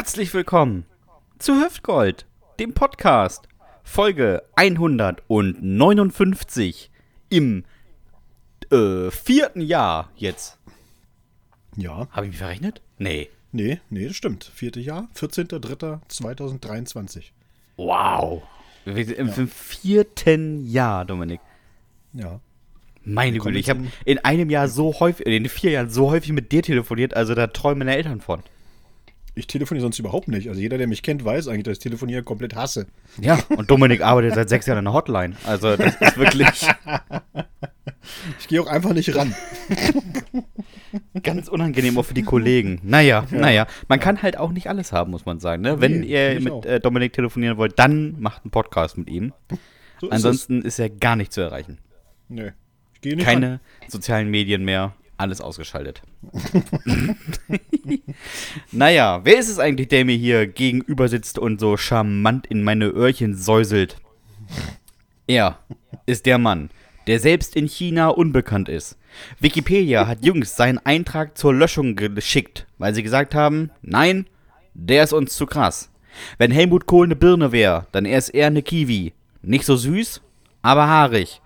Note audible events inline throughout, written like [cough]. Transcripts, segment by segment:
Herzlich willkommen zu Hüftgold, dem Podcast, Folge 159 im äh, vierten Jahr jetzt. Ja. Habe ich mich verrechnet? Nee. Nee, nee, das stimmt. Vierte Jahr, 14.03.2023. Wow. Wir Im ja. vierten Jahr, Dominik. Ja. Meine Güte, ich habe in einem Jahr so häufig, in vier Jahren so häufig mit dir telefoniert, also da träumen meine Eltern von. Ich telefoniere sonst überhaupt nicht. Also jeder, der mich kennt, weiß eigentlich, dass ich Telefonieren komplett hasse. Ja, und Dominik arbeitet seit sechs Jahren in der Hotline. Also das ist wirklich. [laughs] ich gehe auch einfach nicht ran. [laughs] Ganz unangenehm auch für die Kollegen. Naja, ja. naja. Man kann halt auch nicht alles haben, muss man sagen. Ne? Wenn nee, ihr mit äh, Dominik telefonieren wollt, dann macht einen Podcast mit ihm. So ist Ansonsten es. ist er gar nicht zu erreichen. Nö. Keine ran. sozialen Medien mehr alles ausgeschaltet. [laughs] naja, wer ist es eigentlich, der mir hier gegenüber sitzt und so charmant in meine Öhrchen säuselt? Er ist der Mann, der selbst in China unbekannt ist. Wikipedia hat [laughs] jüngst seinen Eintrag zur Löschung geschickt, weil sie gesagt haben, nein, der ist uns zu krass. Wenn Helmut Kohl eine Birne wäre, dann er ist er eine Kiwi. Nicht so süß, aber haarig.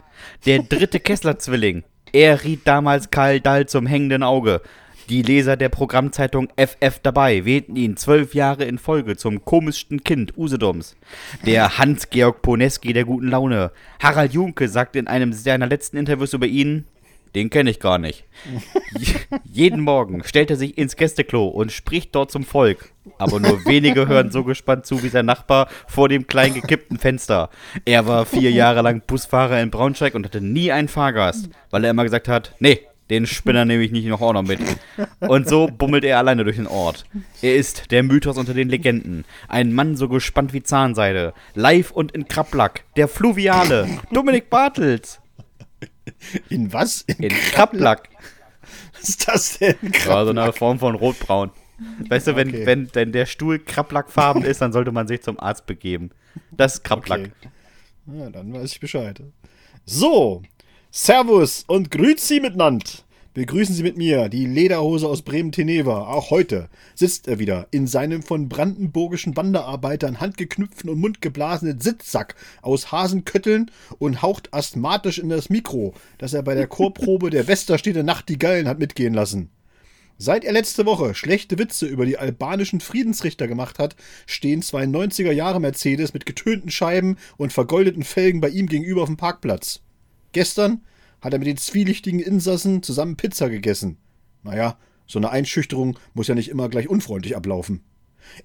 Der dritte [laughs] Kessler-Zwilling. Er riet damals Karl Dahl zum hängenden Auge. Die Leser der Programmzeitung FF dabei wählten ihn zwölf Jahre in Folge zum komischsten Kind Usedoms. Der Hans-Georg Poneski der guten Laune. Harald Junke sagt in einem seiner letzten Interviews über ihn, den kenne ich gar nicht. jeden Morgen stellt er sich ins Gästeklo und spricht dort zum Volk. Aber nur wenige hören so gespannt zu wie sein Nachbar vor dem klein gekippten Fenster. Er war vier Jahre lang Busfahrer in Braunschweig und hatte nie einen Fahrgast, weil er immer gesagt hat, nee, den Spinner nehme ich nicht noch auch noch mit. Und so bummelt er alleine durch den Ort. Er ist der Mythos unter den Legenden. Ein Mann so gespannt wie Zahnseide. Live und in Krablack. Der Fluviale. Dominik Bartels. In was? In, in Krablack. Was ist das denn? Krablack? Ja, so eine Form von Rotbraun. Weißt du, wenn, okay. wenn, wenn der Stuhl Krablackfarben [laughs] ist, dann sollte man sich zum Arzt begeben. Das ist Krablack. Okay. Ja, dann weiß ich Bescheid. So, Servus und Grüezi miteinander. Begrüßen Sie mit mir die Lederhose aus Bremen-Teneva. Auch heute sitzt er wieder in seinem von brandenburgischen Wanderarbeitern handgeknüpften und mundgeblasenen Sitzsack aus Hasenkötteln und haucht asthmatisch in das Mikro, das er bei der Chorprobe der Westerstede Nachtigallen hat mitgehen lassen. Seit er letzte Woche schlechte Witze über die albanischen Friedensrichter gemacht hat, stehen zwei 90er Jahre Mercedes mit getönten Scheiben und vergoldeten Felgen bei ihm gegenüber auf dem Parkplatz. Gestern hat er mit den zwielichtigen Insassen zusammen Pizza gegessen. Naja, so eine Einschüchterung muss ja nicht immer gleich unfreundlich ablaufen.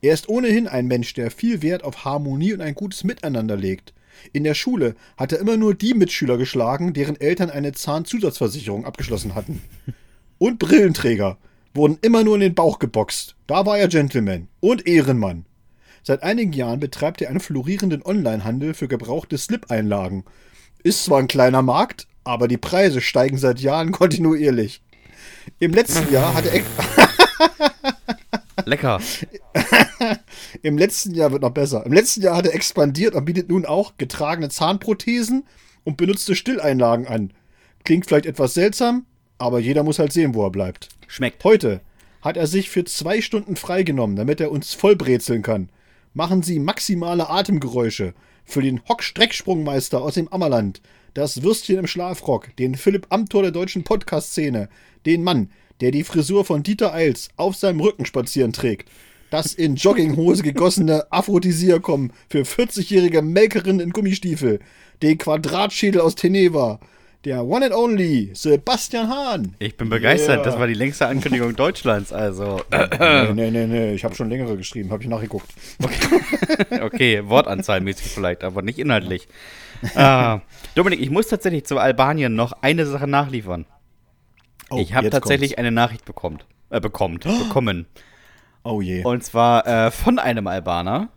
Er ist ohnehin ein Mensch, der viel Wert auf Harmonie und ein gutes Miteinander legt. In der Schule hat er immer nur die Mitschüler geschlagen, deren Eltern eine Zahnzusatzversicherung abgeschlossen hatten. Und Brillenträger wurden immer nur in den Bauch geboxt. Da war er Gentleman und Ehrenmann. Seit einigen Jahren betreibt er einen florierenden Onlinehandel für gebrauchte Slip-Einlagen ist zwar ein kleiner Markt, aber die Preise steigen seit Jahren [laughs] kontinuierlich. Im letzten Jahr hat er. [laughs] Lecker. [laughs] Im letzten Jahr wird noch besser. Im letzten Jahr hat er expandiert und bietet nun auch getragene Zahnprothesen und benutzte Stilleinlagen an. Klingt vielleicht etwas seltsam, aber jeder muss halt sehen, wo er bleibt. Schmeckt. Heute hat er sich für zwei Stunden freigenommen, damit er uns vollbrezeln kann. Machen Sie maximale Atemgeräusche für den Hock-Strecksprungmeister aus dem Ammerland, das Würstchen im Schlafrock, den Philipp Amthor der deutschen Podcast-Szene, den Mann, der die Frisur von Dieter Eils auf seinem Rücken spazieren trägt, das in Jogginghose gegossene Aphrodisiakum für 40-jährige Melkerin in Gummistiefel, den Quadratschädel aus Teneva, der One and Only, Sebastian Hahn. Ich bin begeistert, yeah. das war die längste Ankündigung Deutschlands, also. nee, nee, nee, nee. ich habe schon längere geschrieben, habe ich nachgeguckt. Okay, [laughs] okay wortanzahlmäßig vielleicht, aber nicht inhaltlich. Ah, Dominik, ich muss tatsächlich zu Albanien noch eine Sache nachliefern. Oh, ich habe tatsächlich kommt's. eine Nachricht bekommen. Äh, bekommt, oh. [gasps] bekommen. Oh je. Und zwar äh, von einem Albaner.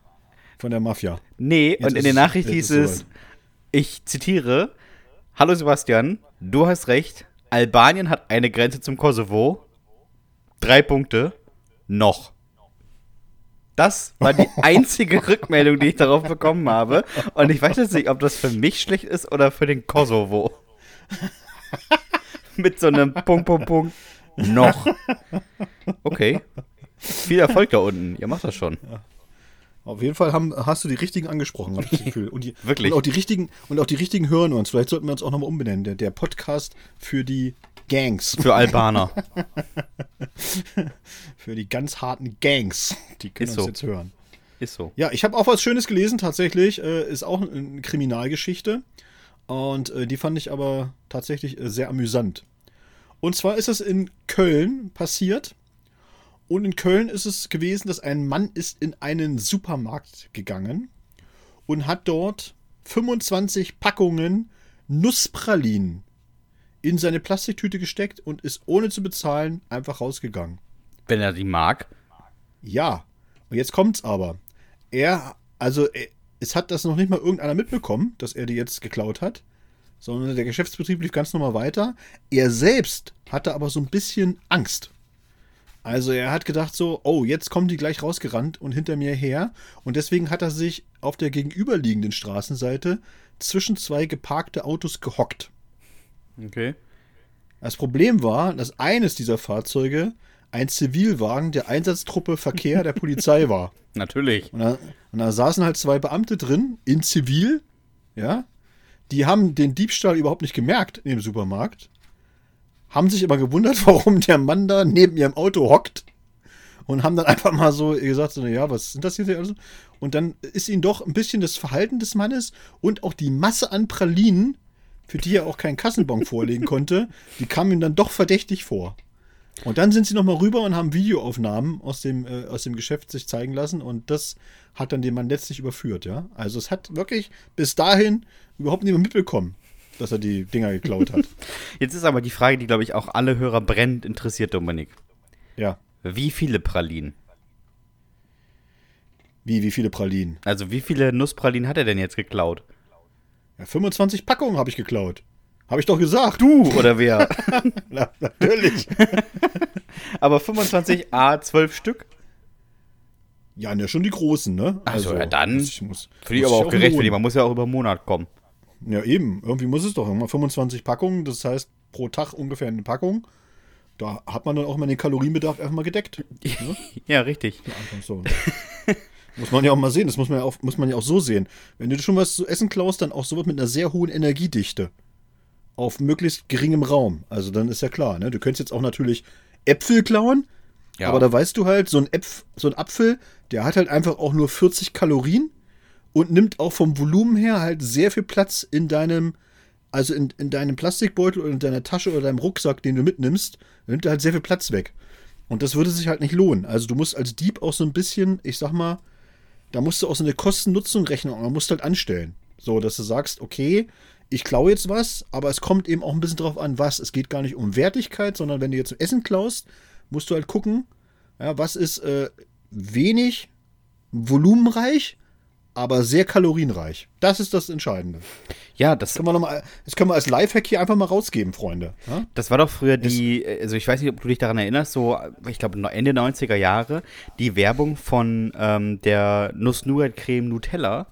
Von der Mafia. Nee, jetzt und in der Nachricht hieß es, ich zitiere, Hallo Sebastian, du hast recht. Albanien hat eine Grenze zum Kosovo. Drei Punkte. Noch. Das war die einzige [laughs] Rückmeldung, die ich darauf bekommen habe. Und ich weiß jetzt nicht, ob das für mich schlecht ist oder für den Kosovo. [laughs] Mit so einem Punkt, Punkt, Punkt. Noch. Okay. Viel Erfolg da unten. Ihr macht das schon. Auf jeden Fall haben, hast du die richtigen angesprochen, habe ich das [laughs] Gefühl. Und die, Wirklich? Und auch die richtigen, und auch die richtigen hören uns. Vielleicht sollten wir uns auch nochmal umbenennen. Der, der Podcast für die Gangs. Für Albaner. [laughs] Für die ganz harten Gangs. Die können Ist uns so. jetzt hören. Ist so. Ja, ich habe auch was Schönes gelesen, tatsächlich. Äh, ist auch eine Kriminalgeschichte. Und äh, die fand ich aber tatsächlich äh, sehr amüsant. Und zwar ist es in Köln passiert. Und in Köln ist es gewesen, dass ein Mann ist in einen Supermarkt gegangen und hat dort 25 Packungen Nusspralinen in seine Plastiktüte gesteckt und ist ohne zu bezahlen einfach rausgegangen. Wenn er die mag. Ja, und jetzt kommt's aber. Er, also es hat das noch nicht mal irgendeiner mitbekommen, dass er die jetzt geklaut hat, sondern der Geschäftsbetrieb lief ganz normal weiter. Er selbst hatte aber so ein bisschen Angst. Also er hat gedacht so, oh, jetzt kommen die gleich rausgerannt und hinter mir her. Und deswegen hat er sich auf der gegenüberliegenden Straßenseite zwischen zwei geparkte Autos gehockt. Okay. Das Problem war, dass eines dieser Fahrzeuge ein Zivilwagen der Einsatztruppe Verkehr der Polizei [laughs] war. Natürlich. Und da, und da saßen halt zwei Beamte drin, in Zivil, ja. Die haben den Diebstahl überhaupt nicht gemerkt in dem Supermarkt. Haben sich aber gewundert, [laughs] warum der Mann da neben ihrem Auto hockt. Und haben dann einfach mal so gesagt, so, ja, was sind das hier? Und dann ist ihnen doch ein bisschen das Verhalten des Mannes und auch die Masse an Pralinen, für die er auch keinen Kassenbon vorlegen konnte, die kam ihm dann doch verdächtig vor. Und dann sind sie nochmal rüber und haben Videoaufnahmen aus dem, äh, aus dem Geschäft sich zeigen lassen und das hat dann den Mann letztlich überführt, ja. Also es hat wirklich bis dahin überhaupt niemand mitbekommen, dass er die Dinger geklaut hat. [laughs] Jetzt ist aber die Frage, die, glaube ich, auch alle Hörer brennend interessiert, Dominik. ja. Wie viele Pralinen? Wie, wie viele Pralinen? Also wie viele Nusspralinen hat er denn jetzt geklaut? Ja, 25 Packungen habe ich geklaut. Habe ich doch gesagt. Du oder wer? [laughs] Na, natürlich. [laughs] aber 25 A 12 Stück? ja, ne, schon die großen, ne? Ach so, ja, dann ich- muss- Finde ich aber auch gerechtfertigt. lohnen. Man muss ja auch über einen Monat kommen. Ja, eben. Irgendwie muss es doch. Immer 25 Packungen, das heißt pro Tag ungefähr eine Packung. Da hat man dann auch mal den Kalorienbedarf einfach mal gedeckt. [laughs] Ja, richtig. Einfach so. Muss man ja auch mal sehen. Das muss man ja auch, muss man ja auch so sehen. Wenn du schon was zu essen klaust, dann auch sowas mit einer sehr hohen Energiedichte. Auf möglichst geringem Raum. Also dann ist ja klar, ne? Du könntest jetzt auch natürlich Äpfel klauen, Ja. aber da weißt du halt, so ein, Äpf so ein Apfel, der hat halt einfach auch nur 40 Kalorien und nimmt auch vom Volumen her halt sehr viel Platz in deinem, also in, in deinem Plastikbeutel oder in deiner Tasche oder deinem Rucksack, den du mitnimmst, nimmt er halt sehr viel Platz weg. Und das würde sich halt nicht lohnen. Also du musst als Dieb auch so ein bisschen, ich sag mal, da musst du auch so eine Kosten-Nutzen-Rechnung, man musst halt anstellen. So, dass du sagst, okay, ich klaue jetzt was, aber es kommt eben auch ein bisschen drauf an, was. Es geht gar nicht um Wertigkeit, sondern wenn du jetzt Essen klaust, musst du halt gucken, ja, was ist äh, wenig volumenreich, aber sehr kalorienreich. Das ist das Entscheidende. Ja, das, Das können wir, noch mal, das können wir als Lifehack hier einfach mal rausgeben, Freunde. Ja? das war doch früher die, also ich weiß nicht, ob du dich daran erinnerst, so, ich glaube Ende 90er Jahre, die Werbung von ähm, der Nuss-Nougat-Creme Nutella,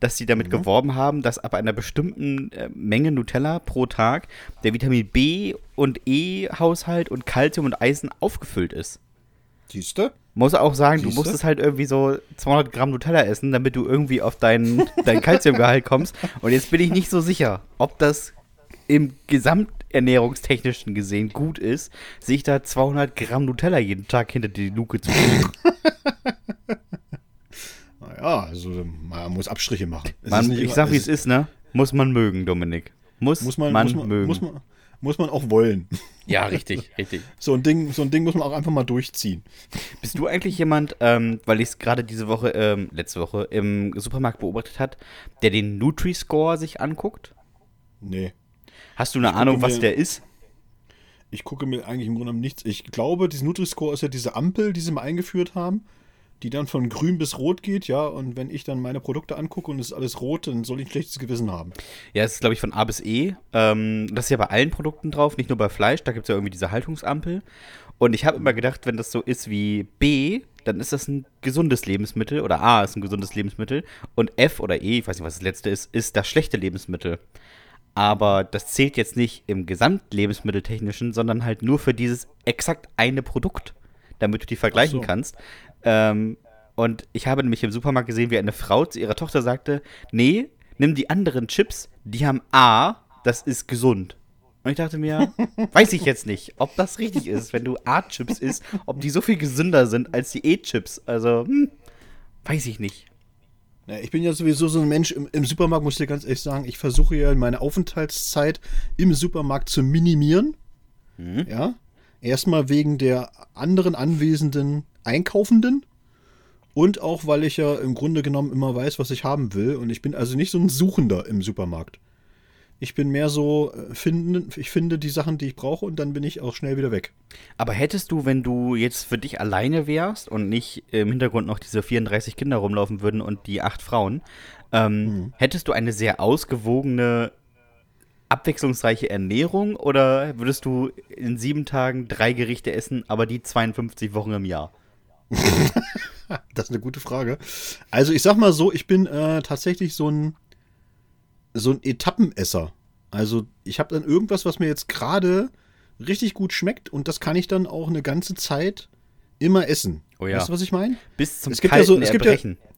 dass sie damit geworben haben, dass ab einer bestimmten äh, Menge Nutella pro Tag der Vitamin B und E-Haushalt und Kalzium und Eisen aufgefüllt ist. Siehst du? Muss auch sagen, du Siehste? musstest halt irgendwie so 200 Gramm Nutella essen, damit du irgendwie auf dein, [laughs] dein Kalziumgehalt kommst. Und jetzt bin ich nicht so sicher, ob das im gesamternährungstechnischen gesehen gut ist, sich da 200 Gramm Nutella jeden Tag hinter die Luke zu legen. [laughs] Naja, also man muss Abstriche machen. Man, ich sag, wie es es ist, ne? Muss man mögen, Dominik. Muss, Muss man, man, muss, man, mögen. muss, man, muss man auch wollen. ja, richtig, richtig. So ein, Ding, so ein Ding muss man auch einfach mal durchziehen. Bist du eigentlich jemand, ähm, weil ich es gerade diese Woche, ähm, letzte Woche im Supermarkt beobachtet hat, der den Nutri-Score sich anguckt? Nee. Hast du eine gucke Ahnung, was der ist? Ich gucke mir eigentlich im Grunde genommen nichts. Ich glaube, dieses Nutri-Score ist ja diese Ampel, die sie mal eingeführt haben, die dann von grün bis rot geht, ja. Und wenn ich dann meine Produkte angucke und es ist alles rot, dann soll ich ein schlechtes Gewissen haben. Ja, es ist, glaube ich, von A bis E. Ähm, das ist ja bei allen Produkten drauf, nicht nur bei Fleisch. Da gibt es ja irgendwie diese Haltungsampel. Und ich habe immer gedacht, wenn das so ist wie B, dann ist das ein gesundes Lebensmittel. Oder A ist ein gesundes Lebensmittel. Und F oder E, ich weiß nicht, was das letzte ist, ist das schlechte Lebensmittel. Aber das zählt jetzt nicht im Gesamtlebensmitteltechnischen, sondern halt nur für dieses exakt eine Produkt. damit du die vergleichen so. kannst. Ähm, und ich habe nämlich im Supermarkt gesehen, wie eine Frau zu ihrer Tochter sagte, nee, nimm die anderen Chips, die haben A, das ist gesund. Und ich dachte mir, [laughs] weiß ich jetzt nicht, ob das richtig ist, wenn du A-Chips isst, ob die so viel gesünder sind als die E-Chips. Also, hm, weiß ich nicht. Ja, ich bin ja sowieso so ein Mensch im, im Supermarkt, muss ich dir ganz ehrlich sagen. Ich versuche ja meine Aufenthaltszeit im Supermarkt zu minimieren. Ja. Erstmal wegen der anderen anwesenden Einkaufenden. Und auch, weil ich ja im Grunde genommen immer weiß, was ich haben will. Und ich bin also nicht so ein Suchender im Supermarkt. Ich bin mehr so, äh, finden, ich finde die Sachen, die ich brauche, und dann bin ich auch schnell wieder weg. Aber hättest du, wenn du jetzt für dich alleine wärst und nicht im Hintergrund noch diese 34 Kinder rumlaufen würden und die acht Frauen, ähm, hättest du eine sehr ausgewogene, abwechslungsreiche Ernährung oder würdest du in sieben Tagen drei Gerichte essen, aber die 52 Wochen im Jahr? [laughs] Das ist eine gute Frage. Also ich sag mal so, ich bin äh, tatsächlich so ein so ein Etappenesser. Also ich habe dann irgendwas, was mir jetzt gerade richtig gut schmeckt und das kann ich dann auch eine ganze Zeit immer essen. Oh ja. Weißt du, was ich meine? Bis zum Es gibt ja kalten so- es gibt ja- Erbrechen. Ja,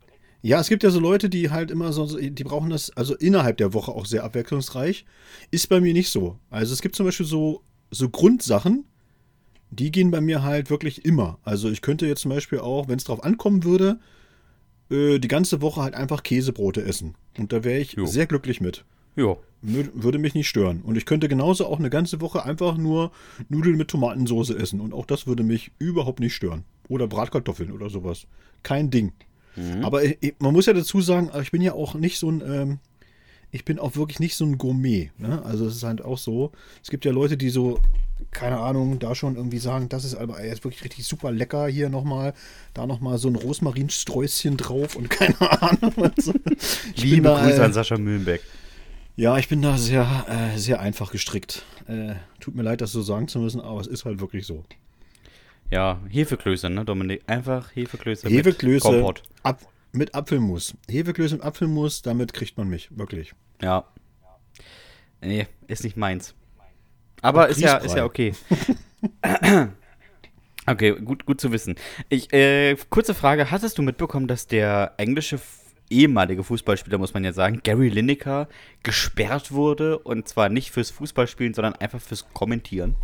es gibt ja so Leute, die halt immer so, die brauchen das also innerhalb der Woche auch sehr abwechslungsreich. Ist bei mir nicht so. Also es gibt zum Beispiel so, so Grundsachen, die gehen bei mir halt wirklich immer. Also ich könnte jetzt zum Beispiel auch, wenn es drauf ankommen würde, äh, die ganze Woche halt einfach Käsebrote essen. Und da wäre ich Jo. sehr glücklich mit. Mü- Würde mich nicht stören. Und ich könnte genauso auch eine ganze Woche einfach nur Nudeln mit Tomatensauce essen. Und auch das würde mich überhaupt nicht stören. Oder Bratkartoffeln oder sowas. Kein Ding. Aber ich, man muss ja dazu sagen, ich bin ja auch nicht so ein, ähm, ich bin auch wirklich nicht so ein Gourmet. Ne? Also es ist halt auch so, es gibt ja Leute, die so, keine Ahnung, da schon irgendwie sagen, das ist aber jetzt wirklich richtig super lecker hier nochmal, da nochmal so ein Rosmarinsträußchen drauf und [laughs] keine Ahnung. was. Ich Liebe da, Grüße äh, an Sascha Mühlenbeck. ja, ich bin da sehr, äh, sehr einfach gestrickt. Äh, tut mir leid, das so sagen zu müssen, aber es ist halt wirklich so. Ja, Hefeklöße, ne, Dominik? Einfach Hefeklöße. mit Hefeklöße Kompott. ab, mit Apfelmus. Hefeklöße mit Apfelmus, damit kriegt man mich, wirklich. Ja. Nee, ist nicht meins. Aber ist ja, ist ja okay. [laughs] okay, gut, gut zu wissen. Ich, äh, kurze Frage: Hattest du mitbekommen, dass der englische ehemalige Fußballspieler, muss man ja sagen, Gary Lineker, gesperrt wurde? Und zwar nicht fürs Fußballspielen, sondern einfach fürs Kommentieren?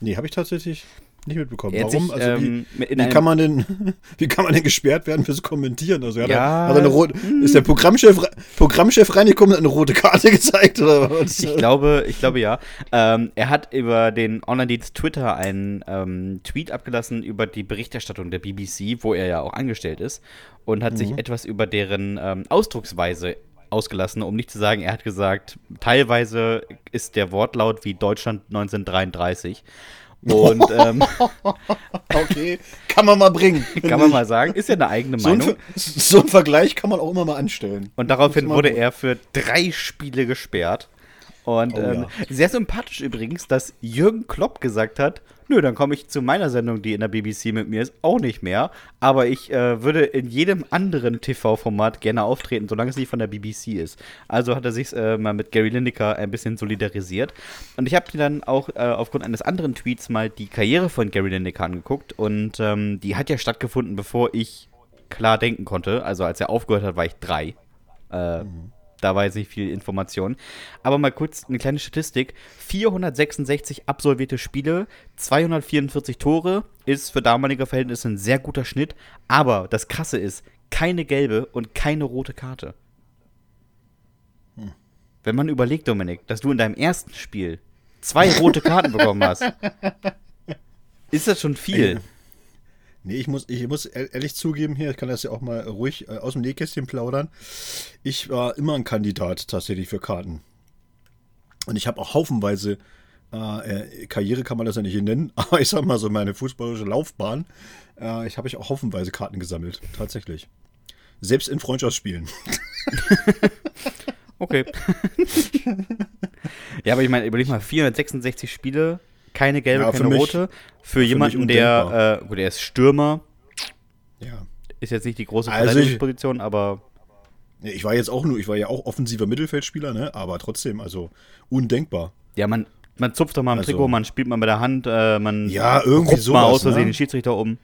Nee, habe ich tatsächlich nicht mitbekommen. Warum? sich, also ähm, wie, wie kann man denn, [laughs] wie kann man denn gesperrt werden fürs Kommentieren? Also hat, Ja, er, hat er eine rote, ist der Programmchef, Programmchef reingekommen und hat eine rote Karte [laughs] gezeigt oder was? Ich glaube, ich glaube ja. Ähm, er hat über den Online-Dienst Twitter einen ähm, Tweet abgelassen über die Berichterstattung der BBC, wo er ja auch angestellt ist, und hat sich etwas über deren ähm, Ausdrucksweise ausgelassen, um nicht zu sagen, er hat gesagt, teilweise ist der Wortlaut wie Deutschland 1933. Und ähm, [laughs] okay, kann man mal bringen. kann man mal sagen, ist ja eine eigene so, ein, Meinung. Ver- so ein Vergleich kann man auch immer mal anstellen. Und daraufhin wurde er für drei Spiele gesperrt. Und Oh ähm, ja. sehr sympathisch übrigens, dass Jürgen Klopp gesagt hat, nö, dann komme ich zu meiner Sendung, die in der BBC mit mir ist, auch nicht mehr. Aber ich äh, würde in jedem anderen TV-Format gerne auftreten, solange es nicht von der BBC ist. Also hat er sich äh, mal mit Gary Lineker ein bisschen solidarisiert. Und ich habe mir dann auch äh, aufgrund eines anderen Tweets mal die Karriere von Gary Lineker angeguckt. Und ähm, die hat ja stattgefunden, bevor ich klar denken konnte. Also als er aufgehört hat, war ich drei. Äh, Da jetzt nicht viel Information. Aber mal kurz eine kleine Statistik. 466 absolvierte Spiele, 244 Tore, ist für damalige Verhältnisse ein sehr guter Schnitt. Aber das Krasse ist, keine gelbe und keine rote Karte. Wenn man überlegt, Dominik, dass du in deinem ersten Spiel zwei rote Karten bekommen hast, [laughs] ist das schon viel. Nee, ich muss, ich muss ehr- ehrlich zugeben hier, ich kann das ja auch mal ruhig äh, aus dem Nähkästchen plaudern. Ich war immer ein Kandidat tatsächlich für Karten. Und ich habe auch haufenweise, äh, äh, Karriere kann man das ja nicht nennen, [laughs] aber ich sag mal so meine fußballische Laufbahn, äh, ich habe ich auch haufenweise Karten gesammelt, tatsächlich. Selbst in Freundschaftsspielen. [laughs] Okay. [laughs] ja, aber ich meine, überleg mal, 466 Spiele, keine gelbe, Ja, für keine mich- rote. Für, jemanden, mich der, äh, gut, der ist Stürmer, Ja. ist jetzt nicht die große Also Verteidigungsposition, aber Nee, Ich war jetzt auch nur, ich war ja auch offensiver Mittelfeldspieler, ne? Aber trotzdem, also undenkbar. ja, man, Man zupft doch mal am Also- Trikot, man spielt mal mit der Hand, äh, man Ja, irgendwie ruppt mal sowas, aus Versehen ne? den Schiedsrichter um.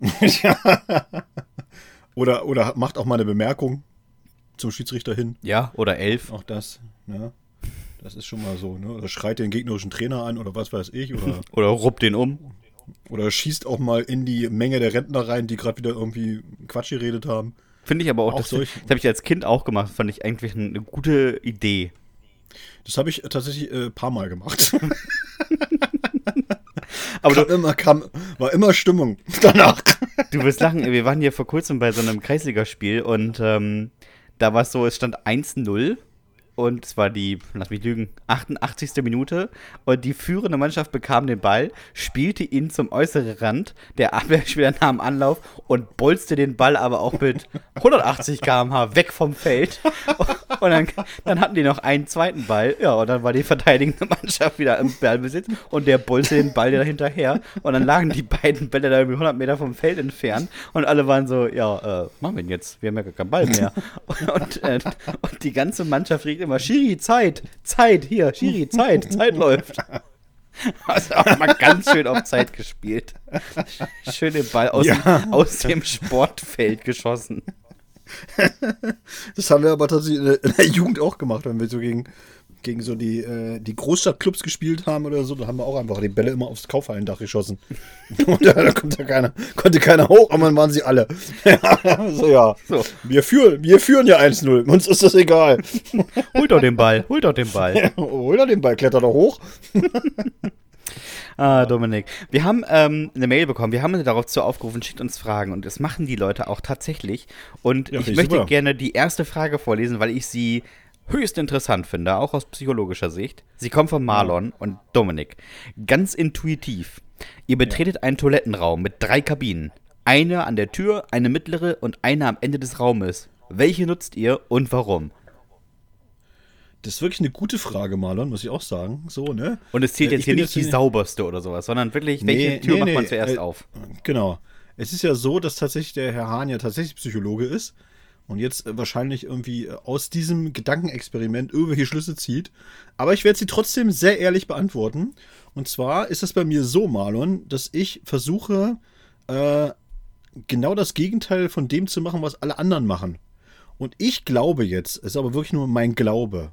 [laughs] Oder, oder macht auch mal eine Bemerkung zum Schiedsrichter hin. Ja, oder elf. Auch das, ne? Das ist schon mal so, ne? Oder schreit den gegnerischen Trainer an oder was weiß ich. Oder, [laughs] Oder ruppt den um. oder schießt auch mal in die Menge der Rentner rein, die gerade wieder irgendwie Quatsch geredet haben. Finde ich aber auch, Auch das, solch- das habe ich als Kind auch gemacht, fand ich eigentlich eine gute Idee. Das habe ich tatsächlich ein äh, paar Mal gemacht. [laughs] Aber du, kam immer, kam, war immer Stimmung [laughs] danach. du wirst lachen, wir waren hier vor kurzem bei so einem Kreisligaspiel und ähm, da war es so, es stand 1-0 und es war die, lass mich lügen, 88. Minute. Und die führende Mannschaft bekam den Ball, spielte ihn zum äußeren Rand, der Abwehrspieler nahm Anlauf und bolzte den Ball aber auch mit 180 km/h weg vom Feld. [laughs] Und dann, dann hatten die noch einen zweiten Ball, ja und dann war die verteidigende Mannschaft wieder im Ballbesitz und der bolzte den Ball da hinterher. Und dann lagen die beiden Bälle da irgendwie 100 Meter vom Feld entfernt. Und alle waren so, ja, äh, machen wir denn jetzt, wir haben ja gar keinen Ball mehr. [laughs] Und, äh, und die ganze Mannschaft regt immer, Schiri, Zeit, Zeit, hier, Schiri, Zeit, Zeit läuft. [laughs] Also auch mal ganz schön auf Zeit gespielt. Schön den Ball aus, Ja. aus dem Sportfeld geschossen. Das haben wir aber tatsächlich in der, in der Jugend auch gemacht, wenn wir so gegen, gegen so die, äh, die Großstadtclubs gespielt haben oder so. Da haben wir auch einfach die Bälle immer aufs Kaufhallendach geschossen. [laughs] Und da, da konnte keiner, konnte keiner hoch, aber dann waren sie alle. Ja, [laughs] so, ja. So. Wir, führen, wir führen ja 1-0. Uns ist das egal. [laughs] Holt doch den Ball, holt doch den Ball. Hol doch den Ball, kletter doch hoch. Ah, Dominik. Wir haben ähm, eine Mail bekommen. Wir haben darauf zu aufgerufen, schickt uns Fragen. Und das machen die Leute auch tatsächlich. Und Ja, ich möchte super. gerne die erste Frage vorlesen, weil ich sie höchst interessant finde, auch aus psychologischer Sicht. Sie kommt von Marlon und Dominik. Ganz intuitiv. Ihr betretet einen Toilettenraum mit drei Kabinen. Eine an der Tür, eine mittlere und eine am Ende des Raumes. Welche nutzt ihr und warum? Das ist wirklich eine gute Frage, Marlon, muss ich auch sagen. So, ne? Und es zählt Äh, jetzt hier nicht die jetzt- sauberste oder sowas, sondern wirklich, welche Nee, Tür nee, macht man nee, zuerst äh, auf? Genau. Es ist ja so, dass tatsächlich der Herr Hahn ja tatsächlich Psychologe ist und jetzt äh, wahrscheinlich irgendwie äh, aus diesem Gedankenexperiment irgendwelche Schlüsse zieht. Aber ich werde sie trotzdem sehr ehrlich beantworten. Und zwar ist es bei mir so, Marlon, dass ich versuche, äh, genau das Gegenteil von dem zu machen, was alle anderen machen. Und ich glaube jetzt, es ist aber wirklich nur mein Glaube.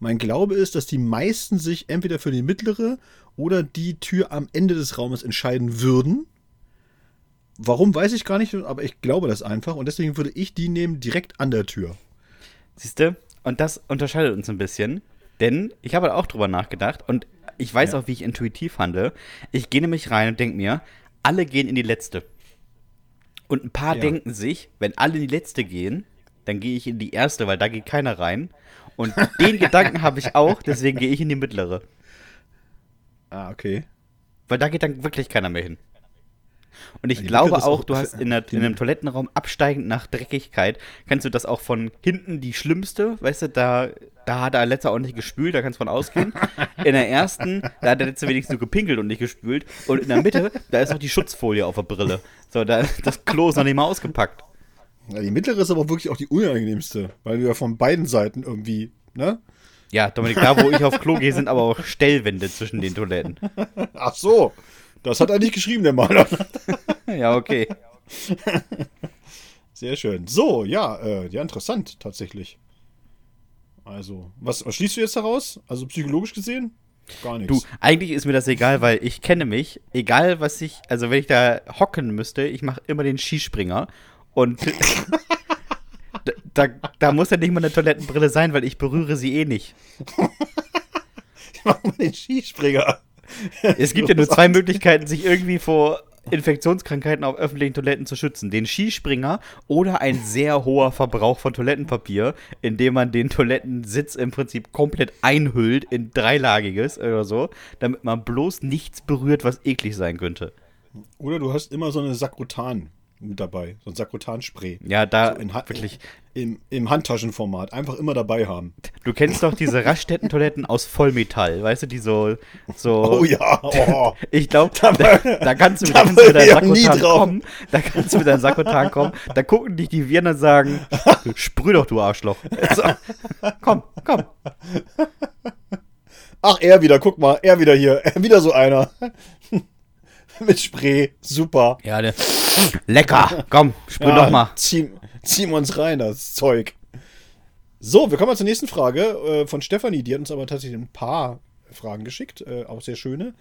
Mein Glaube ist, dass die meisten sich entweder für die mittlere oder die Tür am Ende des Raumes entscheiden würden. Warum weiß ich gar nicht, aber ich glaube das einfach und deswegen würde ich die nehmen direkt an der Tür. Siehst du? Und das unterscheidet uns ein bisschen. Denn ich habe auch drüber nachgedacht und ich weiß Ja. auch, wie ich intuitiv handle. Ich gehe nämlich rein und denke mir, alle gehen in die letzte. Und ein paar Ja. denken sich, wenn alle in die letzte gehen, dann gehe ich in die erste, weil da geht keiner rein. Und [laughs] den Gedanken habe ich auch, deswegen gehe ich in die mittlere. Ah, okay. Weil da geht dann wirklich keiner mehr hin. Und ich glaube auch, auch- du hast [laughs] in, der, in einem Toilettenraum absteigend nach Dreckigkeit, kannst du das auch von hinten die schlimmste, weißt du, da, da hat der letzte auch nicht gespült, da kannst du von ausgehen. In der ersten, da hat der letzte wenigstens nur gepinkelt und nicht gespült. Und in der Mitte, da ist noch die Schutzfolie auf der Brille. So, da, das Klo ist noch nicht mal ausgepackt. Ja, die mittlere ist aber wirklich auch die unangenehmste, weil du ja von beiden Seiten irgendwie, ne? Ja, Dominik, da wo ich auf Klo gehe, sind aber auch Stellwände zwischen den Toiletten. [laughs] Ach so, das hat er nicht geschrieben, der Maler. [laughs] Ja, okay. [laughs] Sehr schön. So, ja, äh, ja, interessant, tatsächlich. Also, was, was schließt du jetzt daraus? Also psychologisch gesehen? Gar nichts. Du, eigentlich ist mir das egal, weil ich kenne mich. Egal, was ich, also wenn ich da hocken müsste, ich mache immer den Skispringer. Und [laughs] da, da, da muss ja nicht mal eine Toilettenbrille sein, weil ich berühre sie eh nicht. Ich mach mal den Skispringer. Es gibt ja nur zwei Möglichkeiten, sich irgendwie vor Infektionskrankheiten auf öffentlichen Toiletten zu schützen. Den Skispringer oder ein sehr hoher Verbrauch von Toilettenpapier, indem man den Toilettensitz im Prinzip komplett einhüllt in dreilagiges oder so, damit man bloß nichts berührt, was eklig sein könnte. Oder du hast immer so eine Sakrotan mit dabei, so ein Sakrotanspray. Ja, da So in wirklich. Im, Im Handtaschenformat. Einfach immer dabei haben. Du kennst doch diese [laughs] Raststätten-Toiletten aus Vollmetall, weißt du, die so. so Oh ja, [laughs] oh. Ich glaube, da, da kannst du mit, [laughs] da da kannst du mit deinem Sakrotan drauf. kommen. Da kannst du mit deinem Sakrotan kommen. Da gucken dich die Viren und sagen: Sprüh doch, du Arschloch. So, komm, komm. Ach, er wieder, guck mal, er wieder hier. Wieder so einer. [laughs] Mit Spray. Super. Ja, der. Lecker! Komm, sprüh Ja, noch mal. Zieh, ziehen wir uns rein, das Zeug. So, wir kommen mal zur nächsten Frage äh, von Stefanie. Die hat uns aber tatsächlich ein paar Fragen geschickt, äh, auch sehr schöne.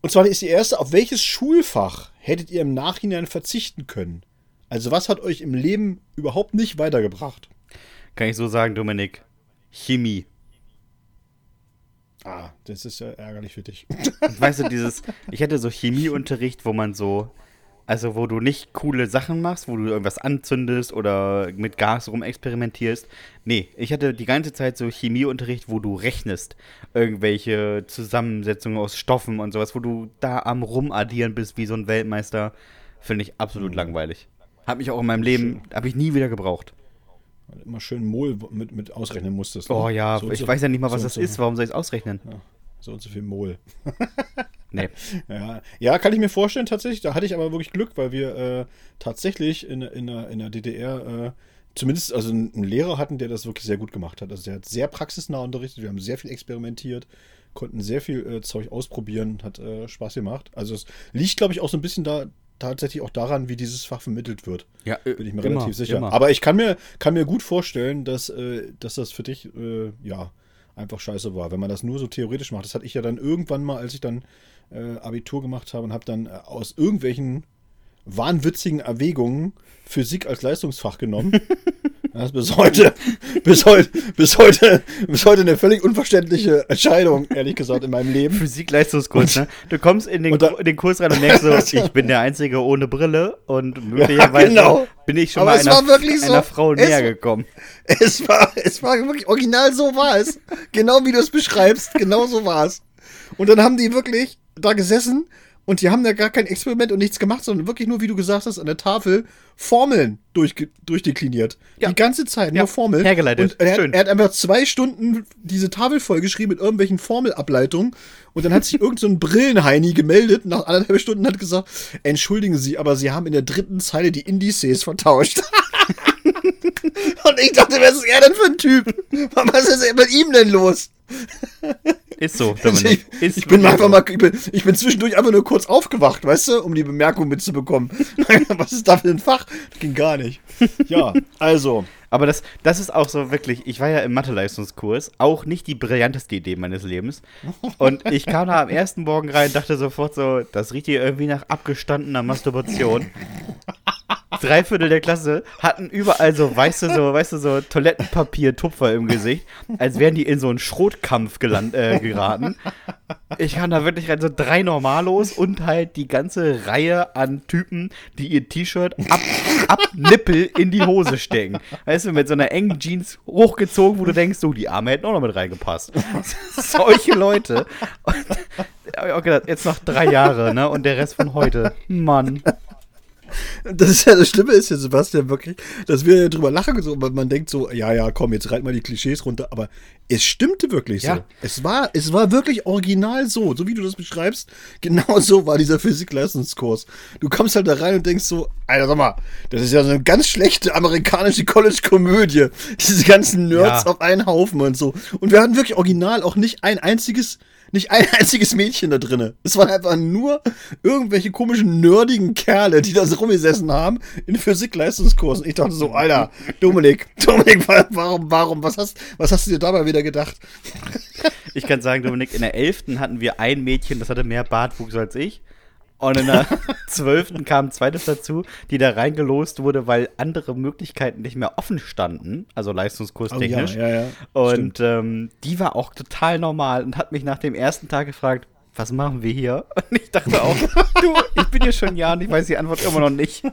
Und zwar ist die erste: Auf welches Schulfach hättet ihr im Nachhinein verzichten können? Also, was hat euch im Leben überhaupt nicht weitergebracht? Kann ich so sagen, Dominik. Chemie. Ah, das ist ja ärgerlich für dich. Weißt du, dieses, ich hatte so Chemieunterricht, wo man so, also wo du nicht coole Sachen machst, wo du irgendwas anzündest oder mit Gas rumexperimentierst. Nee, ich hatte die ganze Zeit so Chemieunterricht, wo du rechnest. Irgendwelche Zusammensetzungen aus Stoffen und sowas, wo du da am Rumaddieren bist wie so ein Weltmeister. Finde ich absolut langweilig. Hab mich auch in meinem Leben, habe ich nie wieder gebraucht. Weil Immer schön Mol mit, mit ausrechnen musstest. ne? Oh ja, So ich so- weiß ja nicht mal, was so das ist. Warum soll ich es ausrechnen? So und so viel Mol. [laughs] Nee. Ja, ja, kann ich mir vorstellen, tatsächlich. Da hatte ich aber wirklich Glück, weil wir äh, tatsächlich in, in, der, in der DDR äh, zumindest also einen Lehrer hatten, der das wirklich sehr gut gemacht hat. Also der hat sehr praxisnah unterrichtet, wir haben sehr viel experimentiert, konnten sehr viel äh, Zeug ausprobieren, hat äh, Spaß gemacht. Also es liegt, glaube ich, auch so ein bisschen da tatsächlich auch daran, wie dieses Fach vermittelt wird. Ja, äh, Bin ich mir immer, relativ sicher. immer. Aber ich kann mir, kann mir gut vorstellen, dass, äh, dass das für dich, äh, ja, einfach scheiße war. Wenn man das nur so theoretisch macht. Das hatte ich ja dann irgendwann mal, als ich dann äh, Abitur gemacht habe und habe dann äh, aus irgendwelchen wahnwitzigen Erwägungen Physik als Leistungsfach genommen. [laughs] Das ist bis heute, [laughs] bis heute, bis heute, bis heute eine völlig unverständliche Entscheidung, ehrlich gesagt, in meinem Leben. Physik-Leistungskurs, ne? Du kommst in den, da- in den Kurs rein und denkst so, [laughs] ich bin der Einzige ohne Brille und möglicherweise genau. bin ich schon Aber mal einer, so. einer Frau näher gekommen. Es war, es war wirklich original so war es. Genau wie du es beschreibst, genau so war es. Und dann haben die wirklich da gesessen und die haben da gar kein Experiment und nichts gemacht, sondern wirklich nur, wie du gesagt hast, an der Tafel Formeln durchge durchdekliniert. Ja. Die ganze Zeit, nur Ja, Formeln. hergeleitet. Und er, hat- Schön. er hat einfach zwei Stunden diese Tafel vollgeschrieben mit irgendwelchen Formelableitungen und dann hat sich irgend so ein Brillenheini gemeldet nach anderthalb Stunden und hat gesagt, entschuldigen Sie, aber Sie haben in der dritten Zeile die Indizes vertauscht. [laughs] Und ich dachte, was ist er denn für ein Typ? Was ist denn mit ihm denn los? Ist so, [laughs] Ich, Dominik. Ist ich bin einfach so. mal, ich bin, ich bin zwischendurch einfach nur kurz aufgewacht, weißt du, um die Bemerkung mitzubekommen. [laughs] was ist da für ein Fach? Das ging gar nicht. Ja, also, Aber das, das ist auch so wirklich, ich war ja im Mathe-Leistungskurs, auch nicht die brillanteste Idee meines Lebens. Und ich kam da am ersten Morgen rein, dachte sofort so, das riecht hier irgendwie nach abgestandener Masturbation. Drei Viertel der Klasse hatten überall so, weißt so, weißt du, so Toilettenpapier-Tupfer im Gesicht, als wären die in so einen Schrotkampf geland, äh, geraten. Ich kam da wirklich rein, so drei Normalos und halt die ganze Reihe an Typen, die ihr T-Shirt ab, ab Nippel in die Hose stecken. Weißt du, mit so einer engen Jeans hochgezogen, wo du denkst, so, die Arme hätten auch noch mit reingepasst. [laughs] Solche Leute. Und hab jetzt noch drei Jahre, ne? Und der Rest von heute. Mann. [laughs] das ist ja das Schlimme ist ja, Sebastian, wirklich, dass wir ja drüber lachen, so, weil man denkt so, ja, ja, komm, jetzt reit mal die Klischees runter, aber es stimmte wirklich so. Ja. Es war, es war wirklich original so, so wie du das beschreibst, [laughs] genau so war dieser Physik-Leistungskurs. Du kommst halt da rein und denkst so, Alter, sag mal, das ist ja so eine ganz schlechte amerikanische College-Komödie. [laughs] Diese ganzen Nerds Ja. auf einen Haufen und so. Und wir hatten wirklich original auch nicht ein einziges nicht ein einziges Mädchen da drinne. Es waren einfach nur irgendwelche komischen, nerdigen Kerle, die da so rumgesessen haben in Physik-Leistungskursen. Ich dachte so, Alter, Dominik, Dominik, wa- warum, warum, was hast, was hast du dir dabei wieder gedacht? Ich kann sagen, Dominik, in der 11. hatten wir ein Mädchen, das hatte mehr Bartwuchs als ich. Und in der [laughs] 12. kam ein zweites dazu, die da reingelost wurde, weil andere Möglichkeiten nicht mehr offen standen, also leistungskurstechnisch. Oh ja, ja, ja. Und ähm, die war auch total normal und hat mich nach dem ersten Tag gefragt, was machen wir hier? [laughs] Und ich dachte auch, [laughs] du, ich bin hier schon ein Jahr und ich weiß die Antwort immer noch nicht.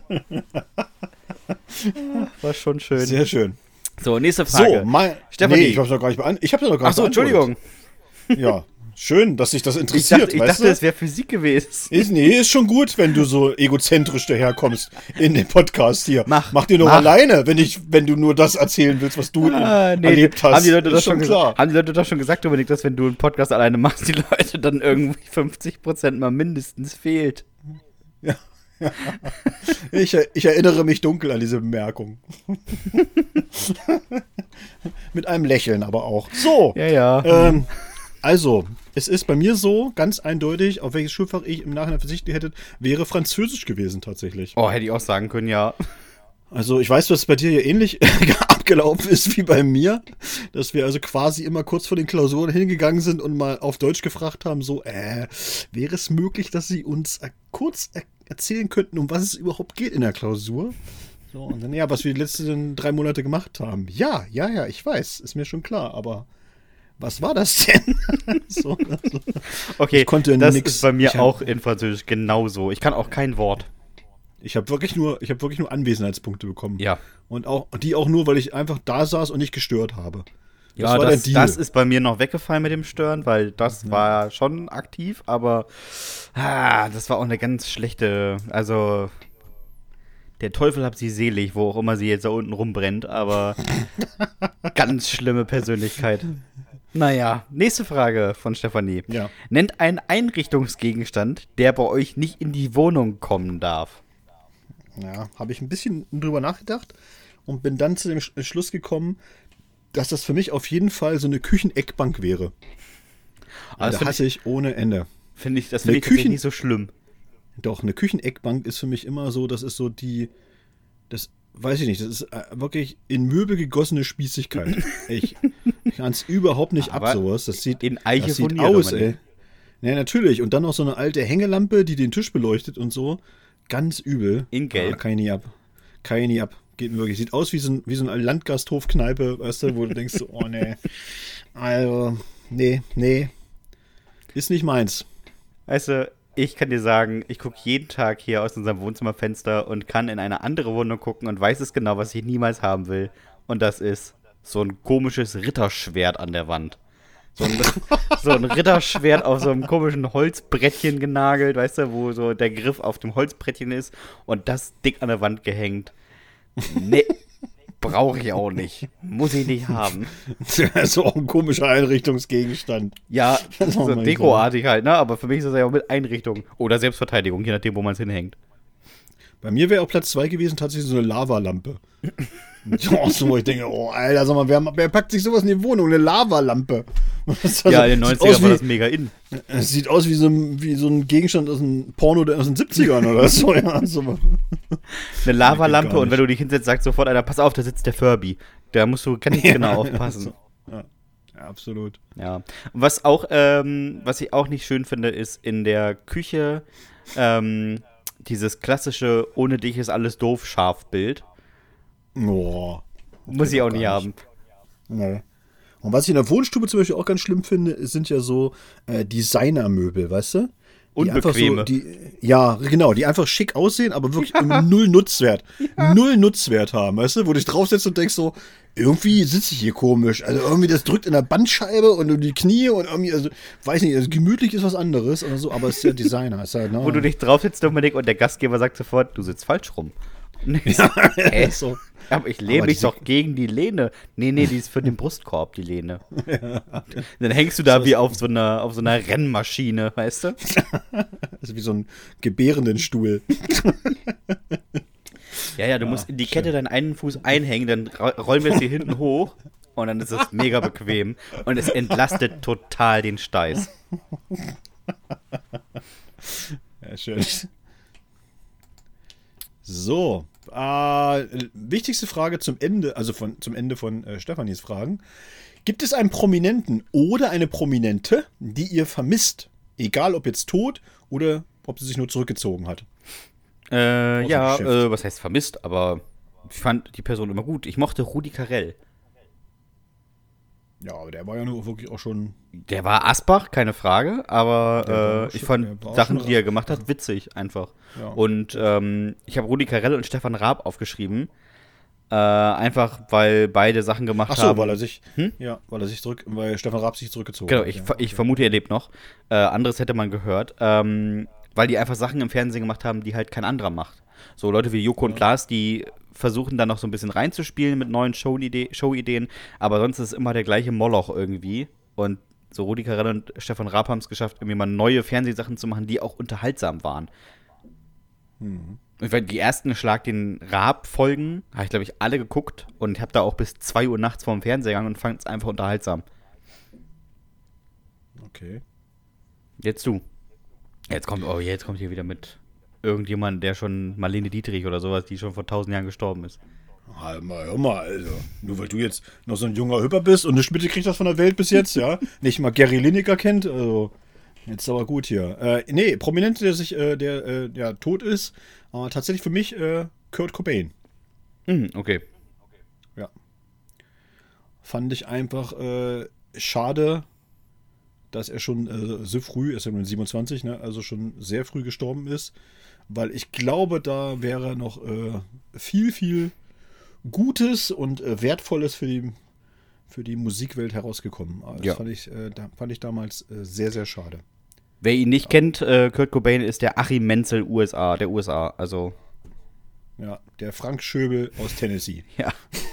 War schon schön. Sehr schön. So, nächste Frage. So, mein, Stefanie. Nee, ich hab's noch gar nicht beantwortet. Ich hab's noch gar nicht Achso, Entschuldigung. beantwortet. Ja, schön, dass sich das Ich interessiert, dachte, ich dachte du? es wäre Physik gewesen. Ist, nee, ist schon gut, wenn du so egozentrisch daherkommst in den Podcast hier. Mach, Mach dir doch mach. alleine, wenn, ich, wenn du nur das erzählen willst, was du Ah, nee, erlebt hast. Haben die, Leute Ist das schon klar. gesagt, haben die Leute doch schon gesagt, Dominik, dass wenn du einen Podcast alleine machst, die Leute dann irgendwie 50% mal mindestens fehlt. Ich, ich erinnere mich dunkel an diese Bemerkung. [laughs] Mit einem Lächeln aber auch. So. Ja, ja. Ähm, Also, es ist bei mir so, ganz eindeutig, auf welches Schulfach ich im Nachhinein verzichtet hätte, wäre Französisch gewesen tatsächlich. Oh, hätte ich auch sagen können, ja. Also ich weiß, dass es bei dir ja ähnlich [laughs] abgelaufen ist wie bei mir, dass wir also quasi immer kurz vor den Klausuren hingegangen sind und mal auf Deutsch gefragt haben, so, äh, wäre es möglich, dass Sie uns kurz er erzählen könnten, um was es überhaupt geht in der Klausur? So, und dann, ja, was wir die letzten drei Monate gemacht haben. Ja, ja, ja, ich weiß, ist mir schon klar, aber was war das denn? [laughs] so, also, okay, ich konnte das nix, ist bei mir auch in Französisch genauso. Ich kann auch kein Wort. Ich habe wirklich nur, ich habe wirklich nur Anwesenheitspunkte bekommen. Ja. Und auch die auch nur, weil ich einfach da saß und nicht gestört habe. Das ja, das, das, ist bei mir noch weggefallen mit dem Stören, weil das ja. war schon aktiv, aber ah, das war auch eine ganz schlechte, also der Teufel hat sie selig, wo auch immer sie jetzt da unten rumbrennt, aber [laughs] ganz schlimme Persönlichkeit. Naja, nächste Frage von Stefanie. Ja. Nennt einen Einrichtungsgegenstand, der bei euch nicht in die Wohnung kommen darf. Ja, habe ich ein bisschen drüber nachgedacht und bin dann zu dem Schluss gekommen, dass das für mich auf jeden Fall so eine Kücheneckbank wäre. Also das hasse ich ohne Ende. Finde ich, das finde ich Küchen nicht so schlimm. Doch, eine Kücheneckbank ist für mich immer so, das ist so die, das weiß ich nicht, das ist äh, wirklich in Möbel gegossene Spießigkeit. [laughs] ich kann es überhaupt nicht Aber ab, sowas. Das sieht, in Eiche das sieht aus, ey. Ja, natürlich. Und dann noch so eine alte Hängelampe, die den Tisch beleuchtet und so. Ganz übel. In Gelb. Ah, kann ich nie ab. Kann ich nie ab. Geht mir wirklich. Sieht aus wie so, ein, wie so eine Landgasthofkneipe, weißt du, wo du denkst, oh nee. Also, nee, nee. Ist nicht meins. Weißt du, ich kann dir sagen, ich gucke jeden Tag hier aus unserem Wohnzimmerfenster und kann in eine andere Wohnung gucken und weiß es genau, was ich niemals haben will. Und das ist so ein komisches Ritterschwert an der Wand. So ein, [laughs] so ein Ritterschwert auf so einem komischen Holzbrettchen genagelt, weißt du, wo so der Griff auf dem Holzbrettchen ist und das dick an der Wand gehängt. Nee, [laughs] brauche ich auch nicht. Muss ich nicht haben. [laughs] Das ist auch ein komischer Einrichtungsgegenstand. Ja, so dekoartig halt, ne? Aber für mich ist das ja auch mit Einrichtung oder Selbstverteidigung, je nachdem, wo man es hinhängt. Bei mir wäre auch Platz 2 gewesen tatsächlich so eine Lavalampe. [laughs] So, wo ich denke, oh, Alter, sag mal, wer, wer packt sich sowas in die Wohnung? Eine Lavalampe. [laughs] Also, ja, in den 90ern war das mega in. Es sieht aus wie so, ein, wie so ein Gegenstand aus einem Porno aus den 70ern oder so, ja. So. Eine Lavalampe und wenn du dich hinsetzt, sagt sofort einer, pass auf, da sitzt der Furby. Da musst du ganz [laughs] ja, genau aufpassen. Ja, ja, absolut. Ja. Was auch, ähm, was ich auch nicht schön finde, ist in der Küche ähm, dieses klassische, ohne dich ist alles doof, Schafbild. Oh, Muss ich auch nie haben. Nee. Und was ich in der Wohnstube zum Beispiel auch ganz schlimm finde, sind ja so äh, Designermöbel, weißt du? Die Unbequeme. So, die, ja, genau, die einfach schick aussehen, aber wirklich [laughs] ja. null Nutzwert. Ja. Null Nutzwert haben, weißt du? Wo du dich draufsetzt und denkst so, irgendwie sitze ich hier komisch. Also irgendwie das drückt in der Bandscheibe und die Knie und irgendwie, also, weiß nicht, also gemütlich ist was anderes oder so, aber es ist ja Designer. Ist halt, ne? Wo du dich draufsetzt, Dominik, und der Gastgeber sagt sofort, du sitzt falsch rum. [laughs] Ja, äh, so. Aber ich lehne mich doch gegen die Lehne. Nee, nee, die ist für den Brustkorb, die Lehne. [laughs] Ja. Dann hängst du da so wie auf so, einer, auf so einer Rennmaschine, weißt du? [laughs] Also wie so ein gebärenden Stuhl. Ja, ja, du musst in die Kette deinen einen Fuß einhängen, dann rollen wir es hier hinten hoch und dann ist es mega bequem und es entlastet total den Steiß. Ja, schön. So, äh, wichtigste Frage zum Ende, also von, zum Ende von äh, Stefanis Fragen. Gibt es einen Prominenten oder eine Prominente, die ihr vermisst? Egal ob jetzt tot oder ob sie sich nur zurückgezogen hat. Äh, ja, äh, was heißt vermisst, aber ich fand die Person immer gut. Ich mochte Rudi Carell. Ja, aber der war ja nur wirklich auch schon. Der war Asbach, keine Frage, aber äh, ich fand Sachen, die er gemacht hat, witzig einfach. Ja. Und ähm, ich habe Rudi Carell und Stefan Raab aufgeschrieben. Äh, einfach weil beide Sachen gemacht Ach so, haben. weil er sich, hm? ja, weil er sich zurück, weil Stefan Raab sich zurückgezogen genau, hat. Genau, ich, ja, ich vermute, er lebt noch. Äh, anderes hätte man gehört. Ähm, weil die einfach Sachen im Fernsehen gemacht haben, die halt kein anderer macht. So Leute wie Joko und Klaas, die versuchen dann noch so ein bisschen reinzuspielen mit neuen Show-Ideen, Show aber sonst ist es immer der gleiche Moloch irgendwie. Und so Rudi Carell und Stefan Raab haben es geschafft, irgendwie mal neue Fernsehsachen zu machen, die auch unterhaltsam waren. Mhm. Die ersten Schlag den Raab-Folgen habe ich, glaube ich, alle geguckt und habe da auch bis 2 Uhr nachts vorm Fernseher gegangen und fand es einfach unterhaltsam. Okay. Jetzt du. Jetzt kommt, oh, jetzt kommt hier wieder mit irgendjemand, der schon Marlene Dietrich oder sowas, die schon vor tausend Jahren gestorben ist. Halt mal, hör mal, also. Nur weil du jetzt noch so ein junger Hüpper bist und eine Schmitte kriegt das von der Welt bis jetzt, ja? [laughs] Nicht mal Gary Lineker kennt, also. Jetzt ist aber gut hier. Äh, nee, Prominente, der sich, äh, der, äh, ja, tot ist. Aber tatsächlich für mich, äh, Kurt Cobain. Mhm, okay. Fand ich einfach, äh, schade, dass er schon äh, so früh, er ist ja nur 27, ne, also schon sehr früh gestorben ist. Weil ich glaube, da wäre noch äh, viel, viel Gutes und äh, Wertvolles für die, für die Musikwelt herausgekommen. Also Das Ja. fand, ich, äh, da, fand ich damals äh, sehr, sehr schade. Wer ihn nicht kennt, äh, Kurt Cobain ist der Achim Menzel USA, der USA. Also, Ja, der Frank Schöbel aus Tennessee. ja. [laughs]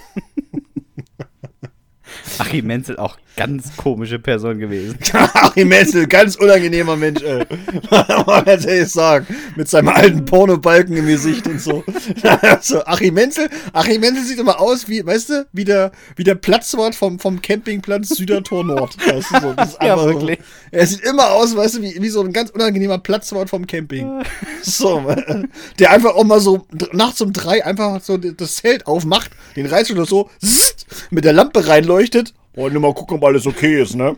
Achim Menzel auch ganz komische Person gewesen. [laughs] Achim Menzel, ganz unangenehmer Mensch, ey. Mal ganz ehrlich sagen. Mit seinem alten Pornobalken im Gesicht und so. [laughs] so. Achim Menzel, Achim Menzel sieht immer aus wie, weißt du, wie der, wie der Platzwart vom, vom Campingplatz Südertor Nord. Weißt du, so. Das ist [laughs] Ja, einfach so. wirklich. Er sieht immer aus, weißt du, wie, wie so ein ganz unangenehmer Platzwart vom Camping. So, der einfach auch mal so nachts um drei einfach so das Zelt aufmacht, den Reißschlüssel so mit der Lampe reinleuchtet. Und nur mal gucken, ob alles okay ist, ne?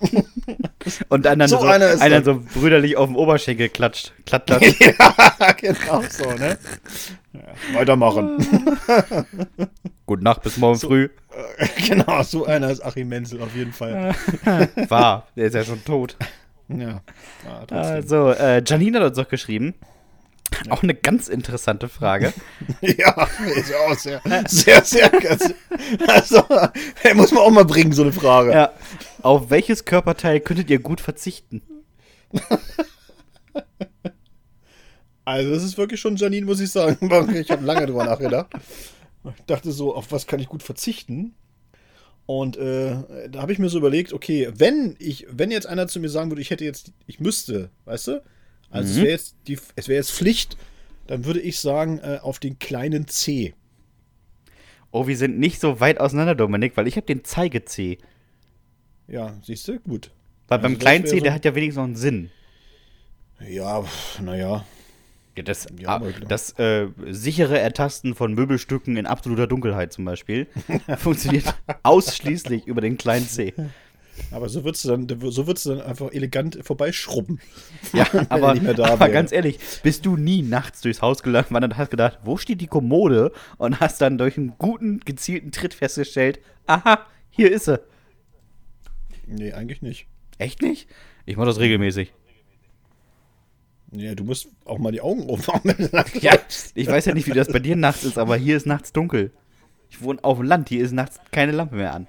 [laughs] Und dann, dann So so, einer ist einer dann. so brüderlich auf dem Oberschenkel klatscht. Klatt, klatt. [laughs] ja, genau so, ne? Ja, weitermachen. [laughs] Gute Nacht, bis morgen früh. genau, so einer ist Achim Menzel auf jeden Fall. War, der ist ja schon tot. Ja, ja trotzdem. Also, äh, Janine hat uns doch geschrieben. [laughs] Auch eine ganz interessante Frage. [laughs] Ja, ist ja auch sehr, sehr, sehr, ganz, also, hey, muss man auch mal bringen, so eine Frage. ja. Auf welches Körperteil könntet ihr gut verzichten? Also, das ist wirklich schon Janine, muss ich sagen. [laughs] Ich habe lange drüber nachgedacht. Ich dachte so, auf was kann ich gut verzichten? Und äh, da habe ich mir so überlegt, okay, wenn ich, wenn jetzt einer zu mir sagen würde, ich hätte jetzt, ich müsste, weißt du? Also es wäre jetzt die, es wäre jetzt Pflicht, dann würde ich sagen, äh, auf den kleinen C. Oh, wir sind nicht so weit auseinander, Dominik, weil ich habe den Zeige-C. Ja, siehst du? Gut. Weil Also beim kleinen wär C, so- der hat ja wenigstens noch einen Sinn. Ja, naja. Ja, das Ja, ah, das äh, sichere Ertasten von Möbelstücken in absoluter Dunkelheit zum Beispiel [laughs] funktioniert ausschließlich über den kleinen C. Aber so würdest du dann, so würdest du dann einfach elegant vorbeischrubben. [laughs] Ja, [laughs] aber, aber ganz ehrlich, bist du nie nachts durchs Haus gelaufen und hast gedacht, wo steht die Kommode? Und hast dann durch einen guten, gezielten Tritt festgestellt, aha, hier ist sie. Nee, eigentlich nicht. Echt nicht? Ich mache das regelmäßig. Ja, du musst auch mal die Augen aufmachen. wenn du [laughs] nachts Ja, ich weiß ja nicht, wie das bei dir nachts ist, aber hier ist nachts dunkel. Ich wohne auf dem Land, hier ist nachts keine Lampe mehr an.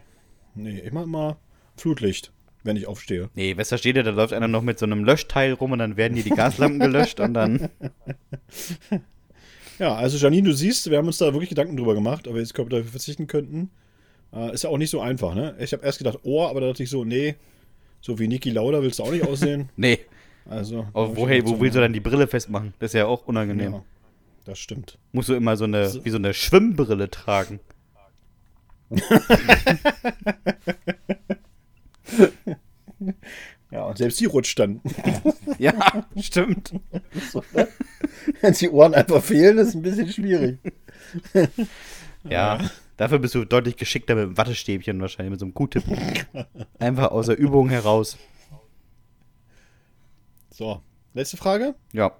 Nee, immer mal Flutlicht, wenn ich aufstehe. Nee, Westerstede, da läuft einer noch mit so einem Löschteil rum und dann werden hier die Gaslampen gelöscht und dann. [laughs] Ja, also Janine, du siehst, wir haben uns da wirklich Gedanken drüber gemacht, aber jetzt Körper dafür verzichten könnten. Äh, ist ja auch nicht so einfach, ne? Ich habe erst gedacht Ohr, aber da dachte ich so, nee, so wie Niki Lauda willst du auch nicht aussehen. [laughs] Nee. Also. Aber woher, wo willst du dann die Brille festmachen? Das ist ja auch unangenehm. Ja, das stimmt. Musst du immer so eine, wie so eine Schwimmbrille tragen. [laughs] [laughs] Ja, und selbst die rutscht dann. [laughs] Ja, stimmt. Wenn die Ohren einfach fehlen, ist ein bisschen schwierig. Ja, dafür bist du deutlich geschickter mit dem Wattestäbchen wahrscheinlich, mit so einem Q-Tip. Einfach aus der Übung heraus. So, letzte Frage. Ja.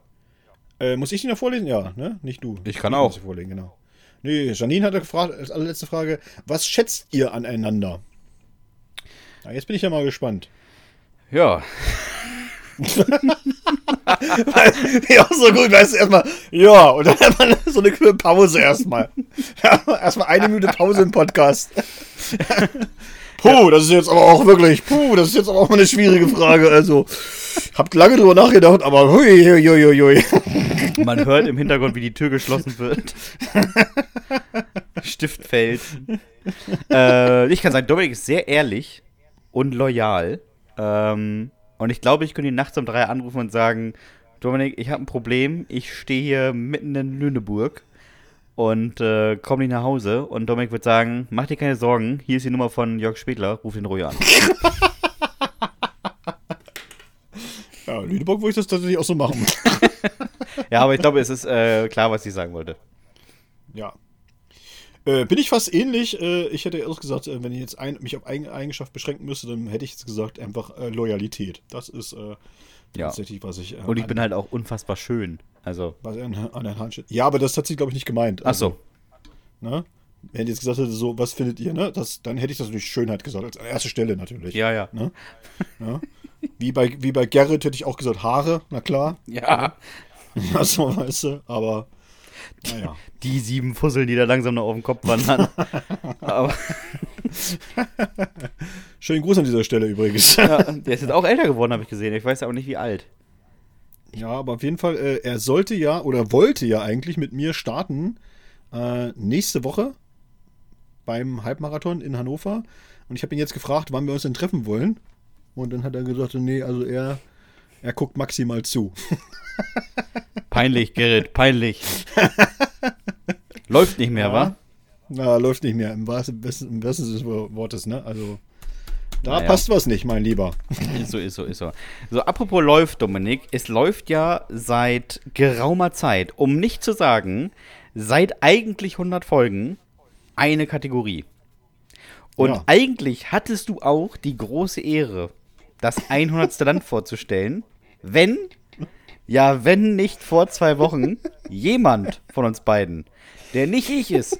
Äh, muss ich die noch vorlesen? Ja, ne? Nicht du. Ich kann auch. muss sie vorlesen, genau. Nee, Janine hat gefragt, als allerletzte Frage, was schätzt ihr aneinander? Na, jetzt bin ich ja mal gespannt. Ja. [laughs] ja, so gut, weißt du, erstmal, ja, und dann hat man so eine kleine Pause erstmal. Ja, erstmal eine Minute Pause im Podcast. Puh, das ist jetzt aber auch wirklich, puh, das ist jetzt aber auch mal eine schwierige Frage. Also, habt lange drüber nachgedacht, aber hui, hui, hui, hui. Man hört im Hintergrund, wie die Tür geschlossen wird. Stift fällt. Äh, ich kann sagen, Dominik ist sehr ehrlich und loyal. Ähm, und ich glaube, ich könnte ihn nachts um drei anrufen und sagen, Dominik, ich habe ein Problem. Ich stehe hier mitten in Lüneburg und äh, komme nicht nach Hause. Und Dominik wird sagen, mach dir keine Sorgen. Hier ist die Nummer von Jörg Spedler. Ruf ihn ruhig an. [laughs] Lüneburg würde ich das tatsächlich auch so machen. [laughs] Ja, aber ich glaube, es ist äh, klar, was ich sagen wollte. ja. Äh, bin ich fast ähnlich. Äh, ich hätte ehrlich gesagt, äh, wenn ich jetzt ein, mich auf eigene Eigenschaft beschränken müsste, dann hätte ich jetzt gesagt, einfach äh, Loyalität. Das ist äh, Ja. tatsächlich, was ich. Äh, Und ich an, bin halt auch unfassbar schön. Also, was an, an der Hand steht. Ja, aber das hat sie, glaube ich, nicht gemeint. ach so. Ne? Wenn ich jetzt gesagt hätte, so, was findet ihr, ne? Das, dann hätte ich das natürlich Schönheit gesagt, als erste Stelle natürlich. Ja, ja. Ne? Ja. Wie, bei, wie bei Gerrit hätte ich auch gesagt, Haare, na klar. Ja. Das [laughs] war, weißt du, aber naja. Die sieben Fusseln, die da langsam noch auf den Kopf wandern. [laughs] aber [laughs] Schönen Gruß an dieser Stelle übrigens. ja, der ist jetzt auch älter geworden, habe ich gesehen. Ich weiß auch nicht, wie alt. Ja, aber auf jeden Fall, äh, er sollte ja oder wollte ja eigentlich mit mir starten äh, nächste Woche beim Halbmarathon in Hannover. Und ich habe ihn jetzt gefragt, wann wir uns denn treffen wollen. Und dann hat er gesagt, nee, also er, er guckt maximal zu. [laughs] Peinlich, Gerrit, peinlich. Läuft nicht mehr, Ja. wa? Na, läuft nicht mehr, im wahrsten, besten, im Sinne des Wortes, ne? Also, da Naja. passt was nicht, mein Lieber. Ist [laughs] so, ist so, ist so. So, apropos läuft, Dominik, es läuft ja seit geraumer Zeit, um nicht zu sagen, seit eigentlich 100 Folgen, eine Kategorie. Und Ja. eigentlich hattest du auch die große Ehre, das 100. Land vorzustellen, wenn, ja, wenn nicht vor zwei Wochen jemand von uns beiden, der nicht ich ist,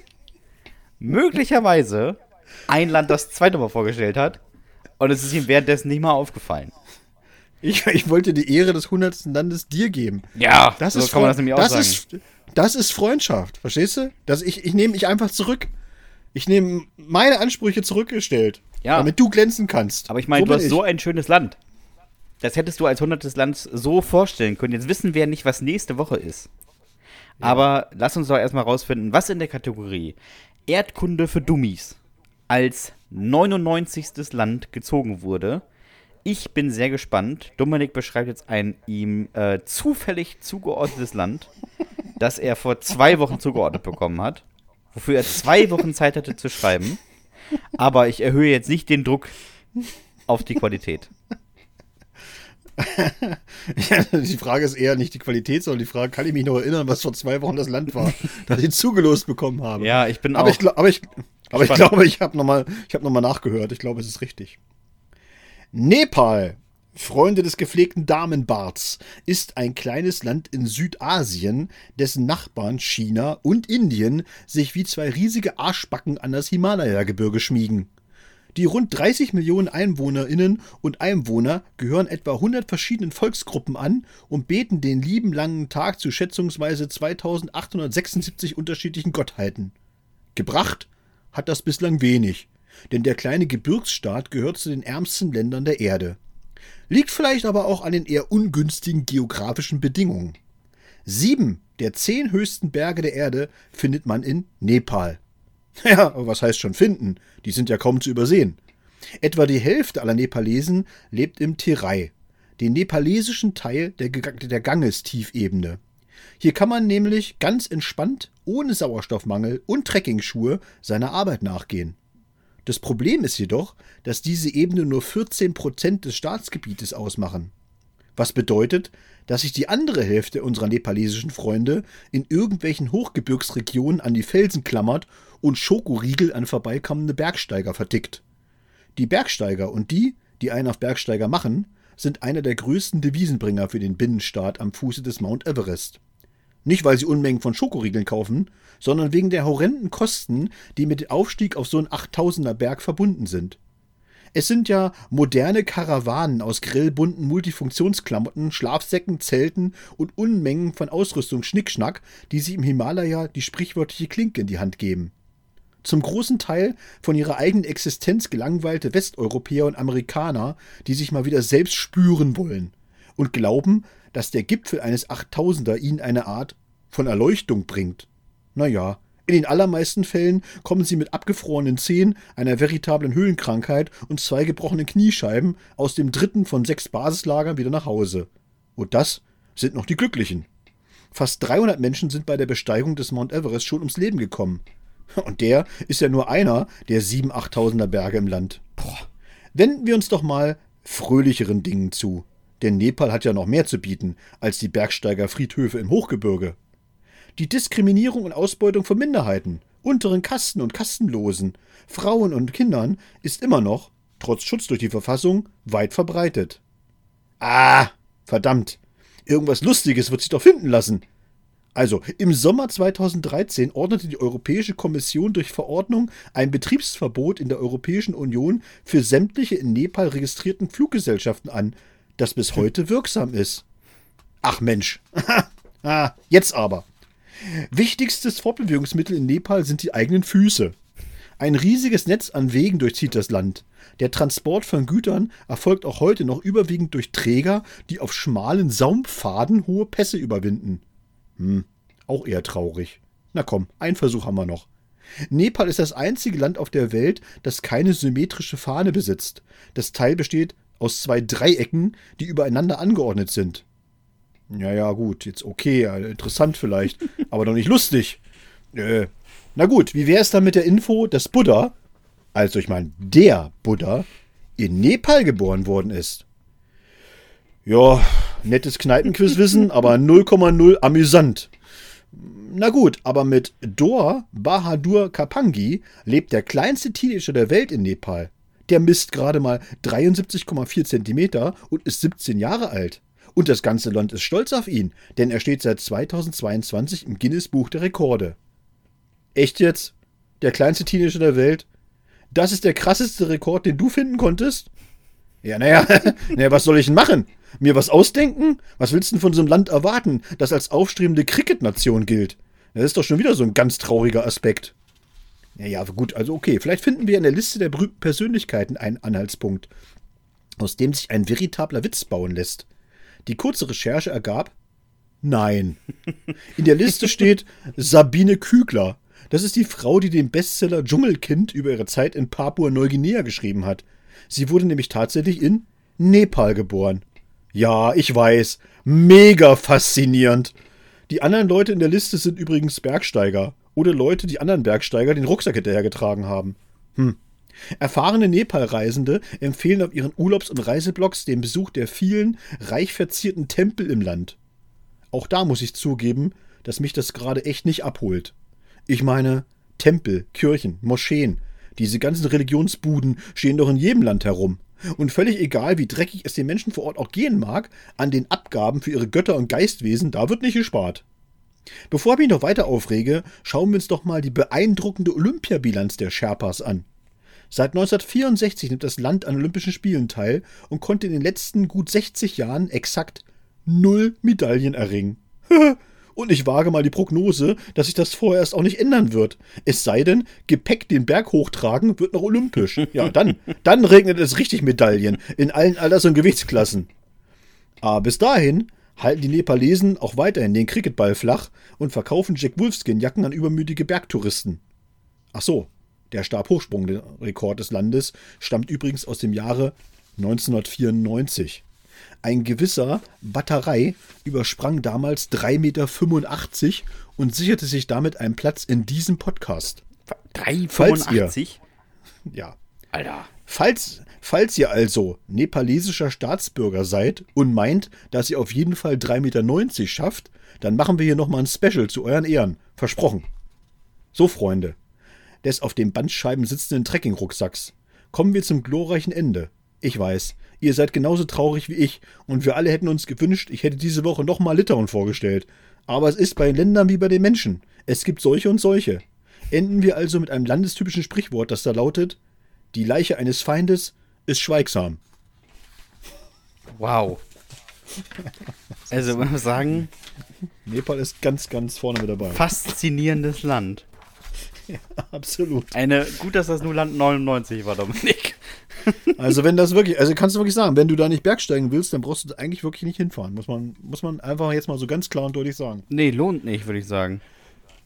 möglicherweise ein Land das zweite Mal vorgestellt hat und es ist ihm währenddessen nicht mal aufgefallen. Ich, ich wollte die Ehre des 100. Landes dir geben. Ja, Das so ist kann man das nämlich auch das sagen. Ist, das ist Freundschaft, verstehst du? Das, ich ich nehme mich einfach zurück. Ich nehme meine Ansprüche zurückgestellt, Ja. damit du glänzen kannst. Aber ich meine, So du hast ich. so ein schönes Land. Das hättest du als hundertes Land so vorstellen können. Jetzt wissen wir nicht, was nächste Woche ist. Aber lass uns doch erstmal rausfinden, was in der Kategorie Erdkunde für Dummies als 99. Land gezogen wurde. Ich bin sehr gespannt. Dominik beschreibt jetzt ein ihm äh, zufällig zugeordnetes Land, [laughs] das er vor zwei Wochen zugeordnet bekommen hat, wofür er zwei Wochen Zeit hatte zu schreiben. Aber ich erhöhe jetzt nicht den Druck auf die Qualität. [laughs] Die Frage ist eher nicht die Qualität, sondern die Frage, kann ich mich noch erinnern, was vor zwei Wochen das Land war, [laughs] das ich zugelost bekommen habe. Ja, ich bin aber auch. ich, aber ich, aber ich glaube, ich habe nochmal hab noch mal nachgehört. Ich glaube, es ist richtig. Nepal, Freunde des gepflegten Damenbarts, ist ein kleines Land in Südasien, dessen Nachbarn China und Indien sich wie zwei riesige Arschbacken an das Himalaya-Gebirge schmiegen. Die rund 30 Millionen Einwohnerinnen und Einwohner gehören etwa 100 verschiedenen Volksgruppen an und beten den lieben langen Tag zu schätzungsweise 2876 unterschiedlichen Gottheiten. Gebracht hat das bislang wenig, denn der kleine Gebirgsstaat gehört zu den ärmsten Ländern der Erde. Liegt vielleicht aber auch an den eher ungünstigen geografischen Bedingungen. Sieben der zehn höchsten Berge der Erde findet man in Nepal. [laughs] Ja, was heißt schon finden? Die sind ja kaum zu übersehen. Etwa die Hälfte aller Nepalesen lebt im Terai, den nepalesischen Teil der, der Ganges-Tiefebene. Hier kann man nämlich ganz entspannt, ohne Sauerstoffmangel und Trekkingschuhe seiner Arbeit nachgehen. Das Problem ist jedoch, dass diese Ebene nur 14% des Staatsgebietes ausmachen. Was bedeutet, dass sich die andere Hälfte unserer nepalesischen Freunde in irgendwelchen Hochgebirgsregionen an die Felsen klammert und Schokoriegel an vorbeikommende Bergsteiger vertickt. Die Bergsteiger und die, die einen auf Bergsteiger machen, sind einer der größten Devisenbringer für den Binnenstaat am Fuße des Mount Everest. Nicht, weil sie Unmengen von Schokoriegeln kaufen, sondern wegen der horrenden Kosten, die mit dem Aufstieg auf so einen 8000er Berg verbunden sind. Es sind ja moderne Karawanen aus grellbunten Multifunktionsklamotten, Schlafsäcken, Zelten und Unmengen von Ausrüstung Schnickschnack, die sich im Himalaya die sprichwörtliche Klinke in die Hand geben. Zum großen Teil von ihrer eigenen Existenz gelangweilte Westeuropäer und Amerikaner, die sich mal wieder selbst spüren wollen und glauben, dass der Gipfel eines 8000er ihnen eine Art von Erleuchtung bringt. Naja, in den allermeisten Fällen kommen sie mit abgefrorenen Zehen, einer veritablen Höhlenkrankheit und zwei gebrochenen Kniescheiben aus dem dritten von sechs Basislagern wieder nach Hause. Und das sind noch die Glücklichen. Fast 300 Menschen sind bei der Besteigung des Mount Everest schon ums Leben gekommen. Und der ist ja nur einer der 7.000, 8.000er Berge im Land. Wenden wir uns doch mal fröhlicheren Dingen zu. Denn Nepal hat ja noch mehr zu bieten als die Bergsteigerfriedhöfe im Hochgebirge. Die Diskriminierung und Ausbeutung von Minderheiten, unteren Kasten und Kastenlosen, Frauen und Kindern ist immer noch, trotz Schutz durch die Verfassung, weit verbreitet. Ah, verdammt. Irgendwas Lustiges wird sich doch finden lassen. Also, im Sommer 2013 ordnete die Europäische Kommission durch Verordnung ein Betriebsverbot in der Europäischen Union für sämtliche in Nepal registrierten Fluggesellschaften an, das bis heute wirksam ist. Ach Mensch. [laughs] ah, jetzt aber. Wichtigstes Fortbewegungsmittel in Nepal sind die eigenen Füße. Ein riesiges Netz an Wegen durchzieht das Land. Der Transport von Gütern erfolgt auch heute noch überwiegend durch Träger, die auf schmalen Saumpfaden hohe Pässe überwinden. Hm, auch eher traurig. Na komm, einen Versuch haben wir noch. Nepal ist das einzige Land auf der Welt, das keine symmetrische Fahne besitzt. Das Teil besteht aus zwei Dreiecken, die übereinander angeordnet sind. Ja, ja, gut, jetzt okay, interessant vielleicht, [laughs] aber doch nicht lustig. Äh, na gut, wie wäre es dann mit der Info, dass Buddha, also ich meine der Buddha, in Nepal geboren worden ist? Ja, nettes Kneipenquizwissen, aber 0,0 amüsant. Na gut, aber mit Dor Bahadur Kapangi lebt der kleinste Teenager der Welt in Nepal. Der misst gerade mal 73,4 Zentimeter und ist 17 Jahre alt. Und das ganze Land ist stolz auf ihn, denn er steht seit 2022 im Guinness Buch der Rekorde. Echt jetzt? Der kleinste Teenager der Welt? Das ist der krasseste Rekord, den du finden konntest? Ja, naja, [laughs] naja, was soll ich denn machen? Mir was ausdenken? Was willst du denn von so einem Land erwarten, das als aufstrebende Cricket-Nation gilt? Das ist doch schon wieder so ein ganz trauriger Aspekt. Ja, ja, gut, also okay. Vielleicht finden wir in der Liste der berühmten Persönlichkeiten einen Anhaltspunkt, aus dem sich ein veritabler Witz bauen lässt. Die kurze Recherche ergab, nein. In der Liste [laughs] steht Sabine Kügler. Das ist die Frau, die den Bestseller Dschungelkind über ihre Zeit in Papua-Neuguinea geschrieben hat. Sie wurde nämlich tatsächlich in Nepal geboren. Ja, ich weiß. Mega faszinierend. Die anderen Leute in der Liste sind übrigens Bergsteiger oder Leute, die anderen Bergsteiger den Rucksack hinterhergetragen haben. Hm. Erfahrene Nepal-Reisende empfehlen auf ihren Urlaubs- und Reiseblogs den Besuch der vielen reich verzierten Tempel im Land. Auch da muss ich zugeben, dass mich das gerade echt nicht abholt. Ich meine, Tempel, Kirchen, Moscheen, diese ganzen Religionsbuden stehen doch in jedem Land herum. Und völlig egal, wie dreckig es den Menschen vor Ort auch gehen mag, an den Abgaben für ihre Götter und Geistwesen, da wird nicht gespart. Bevor ich mich noch weiter aufrege, schauen wir uns doch mal die beeindruckende Olympiabilanz der Sherpas an. Seit 1964 nimmt das Land an Olympischen Spielen teil und konnte in den letzten gut 60 Jahren exakt null Medaillen erringen. [laughs] Und ich wage mal die Prognose, dass sich das vorerst auch nicht ändern wird. Es sei denn, Gepäck den Berg hochtragen wird noch olympisch. Ja, dann, [laughs] dann regnet es richtig Medaillen in allen Alters- und Gewichtsklassen. Aber bis dahin halten die Nepalesen auch weiterhin den Cricketball flach und verkaufen Jack Wolfskin-Jacken an übermütige Bergtouristen. Ach so, der Stabhochsprungrekord des Landes stammt übrigens aus dem Jahre 1994. Ein gewisser Batterei übersprang damals 3,85 Meter und sicherte sich damit einen Platz in diesem Podcast. 3,85? Ja. Alter. Falls, falls ihr also nepalesischer Staatsbürger seid und meint, dass ihr auf jeden Fall 3,90 Meter schafft, dann machen wir hier nochmal ein Special zu euren Ehren. Versprochen. So, Freunde, des auf den Bandscheiben sitzenden Trekkingrucksacks. Kommen wir zum glorreichen Ende. Ich weiß, Ihr seid genauso traurig wie ich und wir alle hätten uns gewünscht, ich hätte diese Woche nochmal Litauen vorgestellt. Aber es ist bei den Ländern wie bei den Menschen. Es gibt solche und solche. Enden wir also mit einem landestypischen Sprichwort, das da lautet: Die Leiche eines Feindes ist schweigsam. Wow. [laughs] Also, man muss sagen. Nepal ist ganz, ganz vorne mit dabei. Faszinierendes Land. [laughs] Ja, absolut. Eine, gut, dass das nur Land 99 war, Dominik. Also wenn das wirklich, also kannst du wirklich sagen, wenn du da nicht bergsteigen willst, dann brauchst du eigentlich wirklich nicht hinfahren. Muss man, muss man einfach jetzt mal so ganz klar und deutlich sagen. Nee, lohnt nicht, würde ich sagen.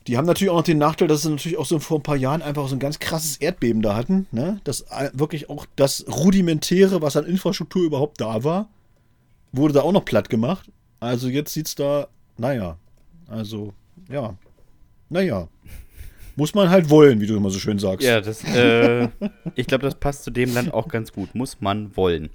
Die haben natürlich auch noch den Nachteil, dass sie natürlich auch so vor ein paar Jahren einfach so ein ganz krasses Erdbeben da hatten. Ne? Das wirklich auch das Rudimentäre, was an Infrastruktur überhaupt da war, wurde da auch noch platt gemacht. Also jetzt sieht's da, naja, also, ja, naja. Muss man halt wollen, wie du immer so schön sagst. Ja, das, äh, [laughs] ich glaube, das passt zu dem Land auch ganz gut. Muss man wollen.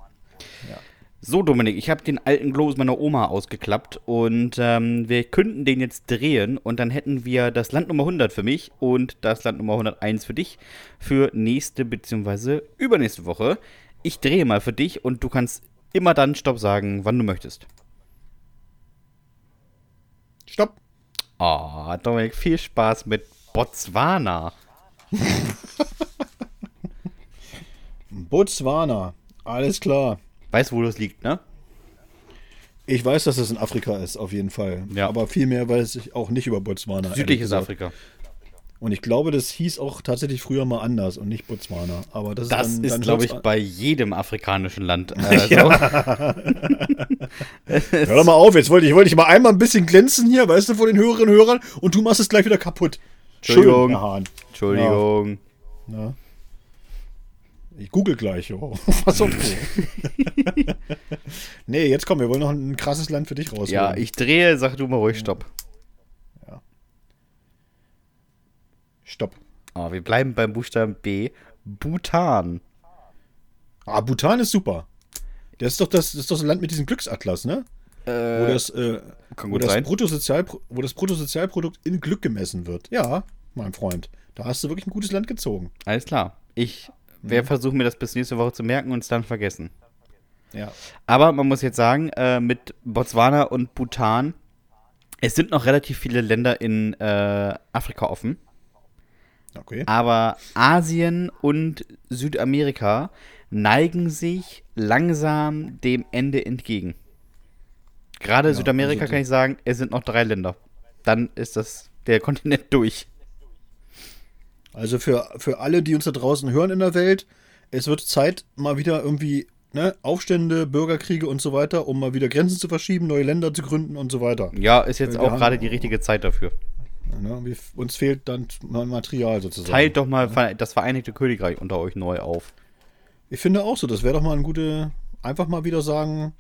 Ja. So, Dominik, ich habe den alten Globus meiner Oma ausgeklappt und ähm, wir könnten den jetzt drehen und dann hätten wir das Land Nummer 100 für mich und das Land Nummer 101 für dich für nächste bzw. übernächste Woche. Ich drehe mal für dich und du kannst immer dann Stopp sagen, wann du möchtest. Stopp. Oh, Dominik, viel Spaß mit Botswana. Botswana. Alles klar. Weißt du, wo das liegt, ne? Ich weiß, dass es in Afrika ist, auf jeden Fall. Ja. Aber viel mehr weiß ich auch nicht über Botswana. Südliches. Afrika. Und ich glaube, das hieß auch tatsächlich früher mal anders und nicht Botswana. Aber das, Das ist, dann, ist, glaube ich, bei jedem afrikanischen Land. Äh, [laughs] so. [laughs] Hör doch mal auf, jetzt wollte ich, wollte ich mal einmal ein bisschen glänzen hier, weißt du, vor den Hörerinnen und Hörern und du machst es gleich wieder kaputt. Entschuldigung. Schön, Hahn. Entschuldigung. Ja. Ich google gleich. Oh. [laughs] Was okay. [laughs] nee, jetzt komm, wir wollen noch ein krasses Land für dich rausholen. Ja, ich drehe, sag du mal ruhig Stopp. Stopp. Oh, wir bleiben beim Buchstaben B. Bhutan. Ah, Bhutan ist super. Das ist doch das, das ist doch ein Land mit diesem Glücksatlas, ne? Wo das, äh, kann wo, gut das sein. Bruttosozialpro wo das Bruttosozialprodukt in Glück gemessen wird. Ja, mein Freund. Da hast du wirklich ein gutes Land gezogen. Alles klar. Ich werde versuchen, mir das bis nächste Woche zu merken und es dann vergessen. Ja. Aber man muss jetzt sagen, äh, mit Botswana und Bhutan, es sind noch relativ viele Länder in äh, Afrika offen. Okay. Aber Asien und Südamerika neigen sich langsam dem Ende entgegen. Gerade Ja, Südamerika also kann ich sagen, es sind noch drei Länder. Dann ist das der [laughs] Kontinent durch. Also für, für alle, die uns da draußen hören in der Welt, es wird Zeit, mal wieder irgendwie ne, Aufstände, Bürgerkriege und so weiter, um mal wieder Grenzen zu verschieben, neue Länder zu gründen und so weiter. Ja, ist jetzt Wir auch gerade die richtige Zeit dafür. Ne, wir, uns fehlt dann mal Material sozusagen. Teilt doch mal das Vereinigte Königreich unter euch neu auf. Ich finde auch so, das wäre doch mal ein gute, einfach mal wieder sagen,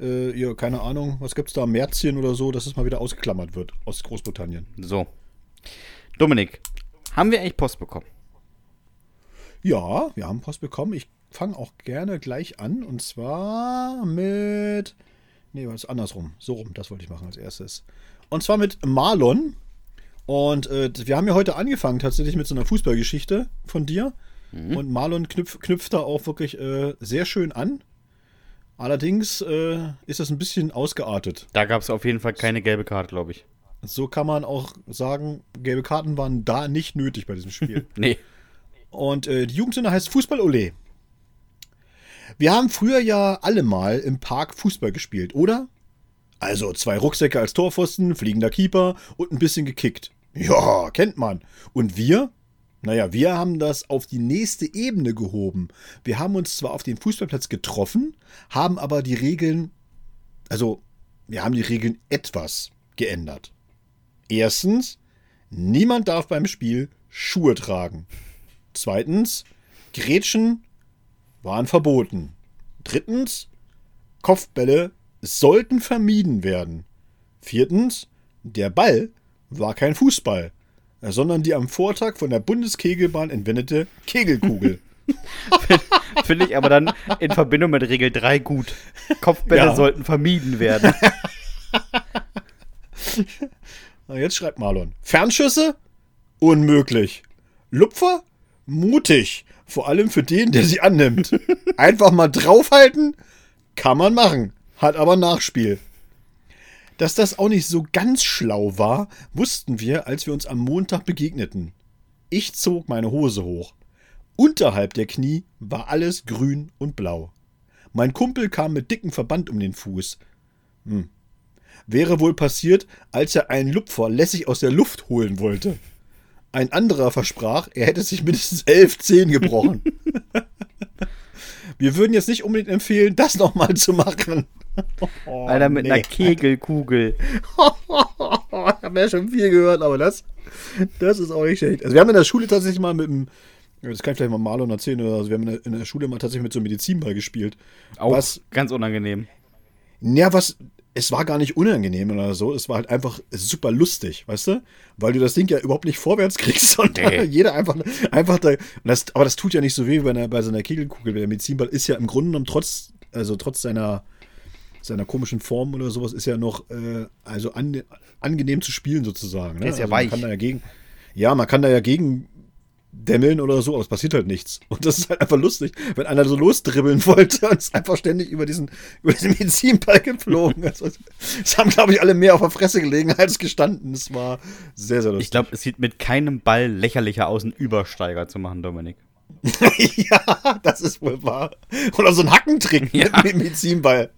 äh, ja, keine Ahnung, was gibt's da, Märzchen oder so, dass es mal wieder ausgeklammert wird aus Großbritannien. So. Dominik, haben wir eigentlich Post bekommen? Ja, wir haben Post bekommen. Ich fange auch gerne gleich an. Und zwar mit. Nee, was andersrum. So rum, das wollte ich machen als erstes. Und zwar mit Marlon. Und äh, wir haben ja heute angefangen tatsächlich mit so einer Fußballgeschichte von dir. Und Marlon knüpf, knüpft da auch wirklich äh, sehr schön an. Allerdings äh, ist das ein bisschen ausgeartet. Da gab es auf jeden Fall keine gelbe Karte, glaube ich. So kann man auch sagen, gelbe Karten waren da nicht nötig bei diesem Spiel. [laughs] Nee. Und äh, die Jugendsünde heißt Fußball Ole. Wir haben früher ja alle mal im Park Fußball gespielt, oder? Also zwei Rucksäcke als Torpfosten, fliegender Keeper und ein bisschen gekickt. Ja, kennt man. Und wir? Naja, wir haben das auf die nächste Ebene gehoben. Wir haben uns zwar auf dem Fußballplatz getroffen, haben aber die Regeln, also wir haben die Regeln etwas geändert. Erstens, niemand darf beim Spiel Schuhe tragen. Zweitens, Grätschen waren verboten. Drittens, Kopfbälle sollten vermieden werden. Viertens, der Ball war kein Fußball, sondern die am Vortag von der Bundeskegelbahn entwendete Kegelkugel. [laughs] [laughs] Finde ich aber dann in Verbindung mit Regel 3 gut. Kopfbälle Ja. sollten vermieden werden. [laughs] Na, jetzt schreibt Marlon. Fernschüsse? Unmöglich. Lupfer? Mutig. Vor allem für den, der sie annimmt. Einfach mal draufhalten? Kann man machen. Hat aber Nachspiel. Dass das auch nicht so ganz schlau war, wussten wir, als wir uns am Montag begegneten. Ich zog meine Hose hoch. Unterhalb der Knie war alles grün und blau. Mein Kumpel kam mit dicken Verband um den Fuß. Wäre wohl passiert, als er einen Lupfer lässig aus der Luft holen wollte. Ein anderer versprach, er hätte sich mindestens elf Zehen gebrochen. [laughs] Wir würden jetzt nicht unbedingt empfehlen, das nochmal zu machen. Oh, Alter, mit nee. einer Kegelkugel. [laughs] ich habe ja schon viel gehört, aber das, das ist auch nicht schlecht. Also wir haben in der Schule tatsächlich mal mit dem, das kann ich vielleicht mal Marlon erzählen, oder so, wir haben in der, in der Schule mal tatsächlich mit so einem Medizinball gespielt. Auch Was, ganz unangenehm. Ja, was, es war gar nicht unangenehm oder so, es war halt einfach super lustig, weißt du? Weil du das Ding ja überhaupt nicht vorwärts [laughs] kriegst und Nee. jeder einfach, einfach da, das, aber das tut ja nicht so weh wie bei, einer, bei so einer Kegelkugel, der Medizinball ist ja im Grunde genommen trotz also trotz seiner, seiner komischen Form oder sowas, ist ja noch äh, also an, angenehm zu spielen sozusagen. Ne? Der ist ja also man weich. Kann da ja, gegen, ja, man kann da ja gegen dämmeln oder so, aber es passiert halt nichts. Und das ist halt einfach lustig, wenn einer so losdribbeln [laughs] wollte und ist einfach ständig über diesen, über diesen Medizinball geflogen. Also, es haben, glaube ich, alle mehr auf der Fresse gelegen als gestanden. Es war sehr, sehr lustig. Ich glaube, es sieht mit keinem Ball lächerlicher aus, einen Übersteiger zu machen, Dominik. [laughs] ja, das ist wohl wahr. Oder so ein Hackentrick Ja. mit Medizinball.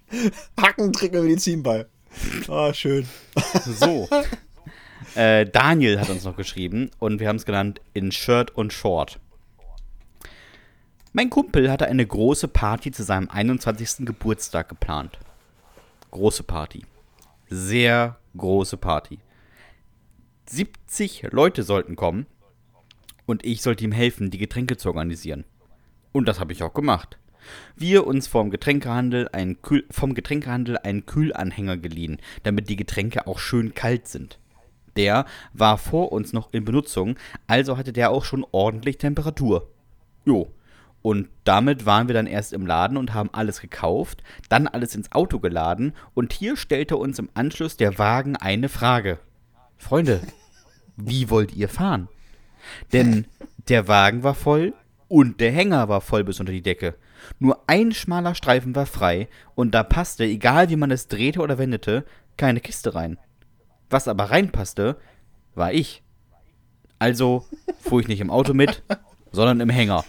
Hackentrick mit Medizinball. Ah, schön. So. [laughs] äh, Daniel hat uns noch geschrieben und wir haben es genannt in Shirt und Short. Mein Kumpel hatte eine große Party zu seinem 21. Geburtstag geplant. Große Party. Sehr große Party. 70 Leute sollten kommen und ich sollte ihm helfen, die Getränke zu organisieren. Und das habe ich auch gemacht. Wir uns vom Getränkehandel, einen Kühl, vom Getränkehandel einen Kühlanhänger geliehen, damit die Getränke auch schön kalt sind. Der war vor uns noch in Benutzung, also hatte der auch schon ordentlich Temperatur. Jo. Und damit waren wir dann erst im Laden und haben alles gekauft, dann alles ins Auto geladen und hier stellte uns im Anschluss der Wagen eine Frage. Freunde, wie wollt ihr fahren? Denn der Wagen war voll und der Hänger war voll bis unter die Decke. Nur ein schmaler Streifen war frei und da passte, egal wie man es drehte oder wendete, keine Kiste rein. Was aber reinpasste, war ich. Also fuhr ich nicht im Auto mit, sondern im Hänger.